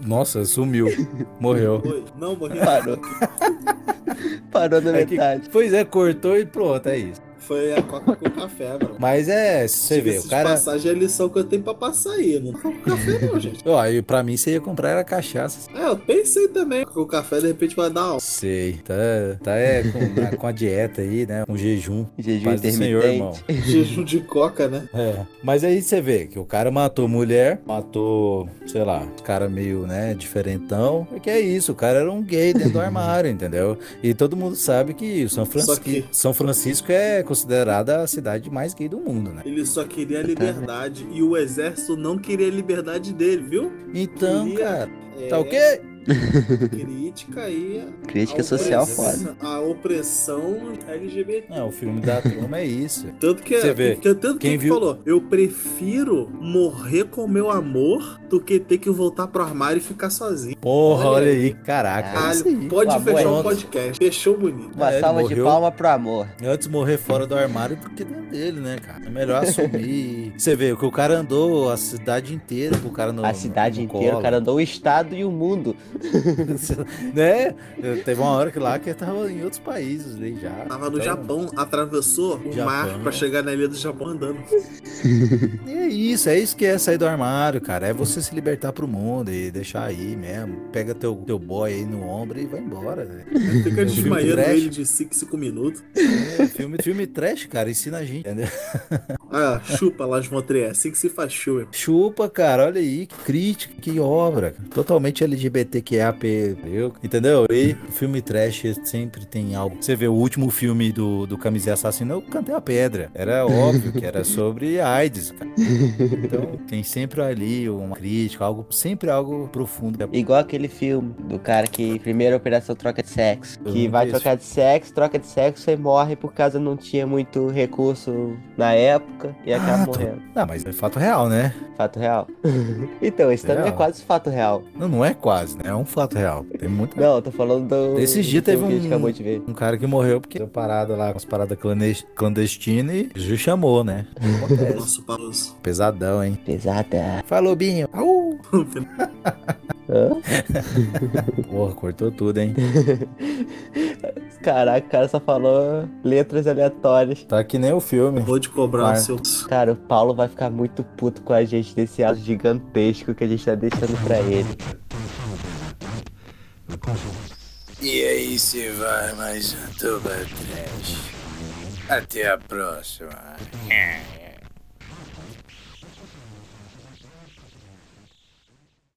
Nossa, sumiu. Morreu. Não, morri. Parou. Parou na É que- metade. pois é, cortou e pronto, é isso. Foi a coca com café, mano. Mas é, se você vê, o cara. passagem é a lição que eu tenho pra passar aí. Não tá com café, não, gente. Ó, e pra mim você ia comprar era cachaça. É, eu pensei também. O café de repente vai dar alta. Sei, tá, tá é, com, com a dieta aí, né? Com jejum. Jejum Paz do Senhor, irmão. intermitente. Jejum de coca, né? É, mas aí você vê que o cara matou mulher, matou, sei lá, cara meio, né, diferentão. Porque é isso, o cara era um gay dentro do armário, entendeu? E todo mundo sabe que o São Francisco, que- São Francisco é considerada a cidade mais gay do mundo, né? Ele só queria a liberdade. E o exército não queria a liberdade dele, viu? Então, Queria- cara, É, tá ok? Crítica aí. a- Crítica a social opressão- A opressão LGBT. Não, o filme da turma é isso. Tanto que, Você vê, que- tanto quem que viu- falou, eu prefiro morrer com meu amor do que ter que voltar pro armário e ficar sozinho. Porra, Olha olha aí, caraca. é Caralho, isso aí. pode O amor fechar é o outro. podcast. Fechou bonito. Uma É, salva de morreu. palma pro amor. Antes morrer fora do armário do que dentro dele, né, cara? É melhor assumir. Você vê, o que o cara andou a cidade inteira com o cara no A cidade no inteira, o colo. cara andou o estado e o mundo. né? Teve uma hora que lá que tava em outros países ali já. Tava no Então, Japão, atravessou o Japão. mar pra chegar na ilha do Japão andando. E é isso, é isso que é sair do armário, cara. É você se libertar pro mundo e deixar aí mesmo. Pega teu, teu boy aí no ombro e vai embora. velho. Fica desmaiando ele de 5 5 minutos. É, filme, filme trash, cara, ensina a gente, entendeu? Ah, chupa lá, Montré. É assim que se faz chuva. Chupa, cara, olha aí, que crítica, que obra. Totalmente LGBTQAP, entendeu? entendeu? E filme trash sempre tem algo. Você vê o último filme do, do Camiseta Assassino, eu cantei a pedra. Era óbvio que era sobre AIDS, cara. Então tem sempre ali uma crítica, algo, sempre algo profundo. Igual aquele filme do cara que primeira operação troca de sexo. Que vai vi esse trocar de sexo, troca de sexo e morre por causa não tinha muito recurso na época e acaba Ah, tô- morrendo. Não, mas é fato real, né? Fato real. então, esse também é quase fato real. Não, não é quase, né? É um fato real. Tem muito. Não, eu tô falando do. Esse dia teve filme que a gente um, acabou de ver. um cara que morreu porque deu parada lá com as paradas clandes- clandestinas e já chamou, né? Nosso pauso. Pesadão, hein? Pesada. Falou, Binho. Au! Hã? Porra, cortou tudo, hein? Caraca, o cara só falou letras aleatórias. Tá que nem o filme. Vou te cobrar seu. Cara, o Paulo vai ficar muito puto com a gente desse áudio gigantesco que a gente tá deixando pra ele. E aí se vai mais um Tuba Trash. Até a próxima.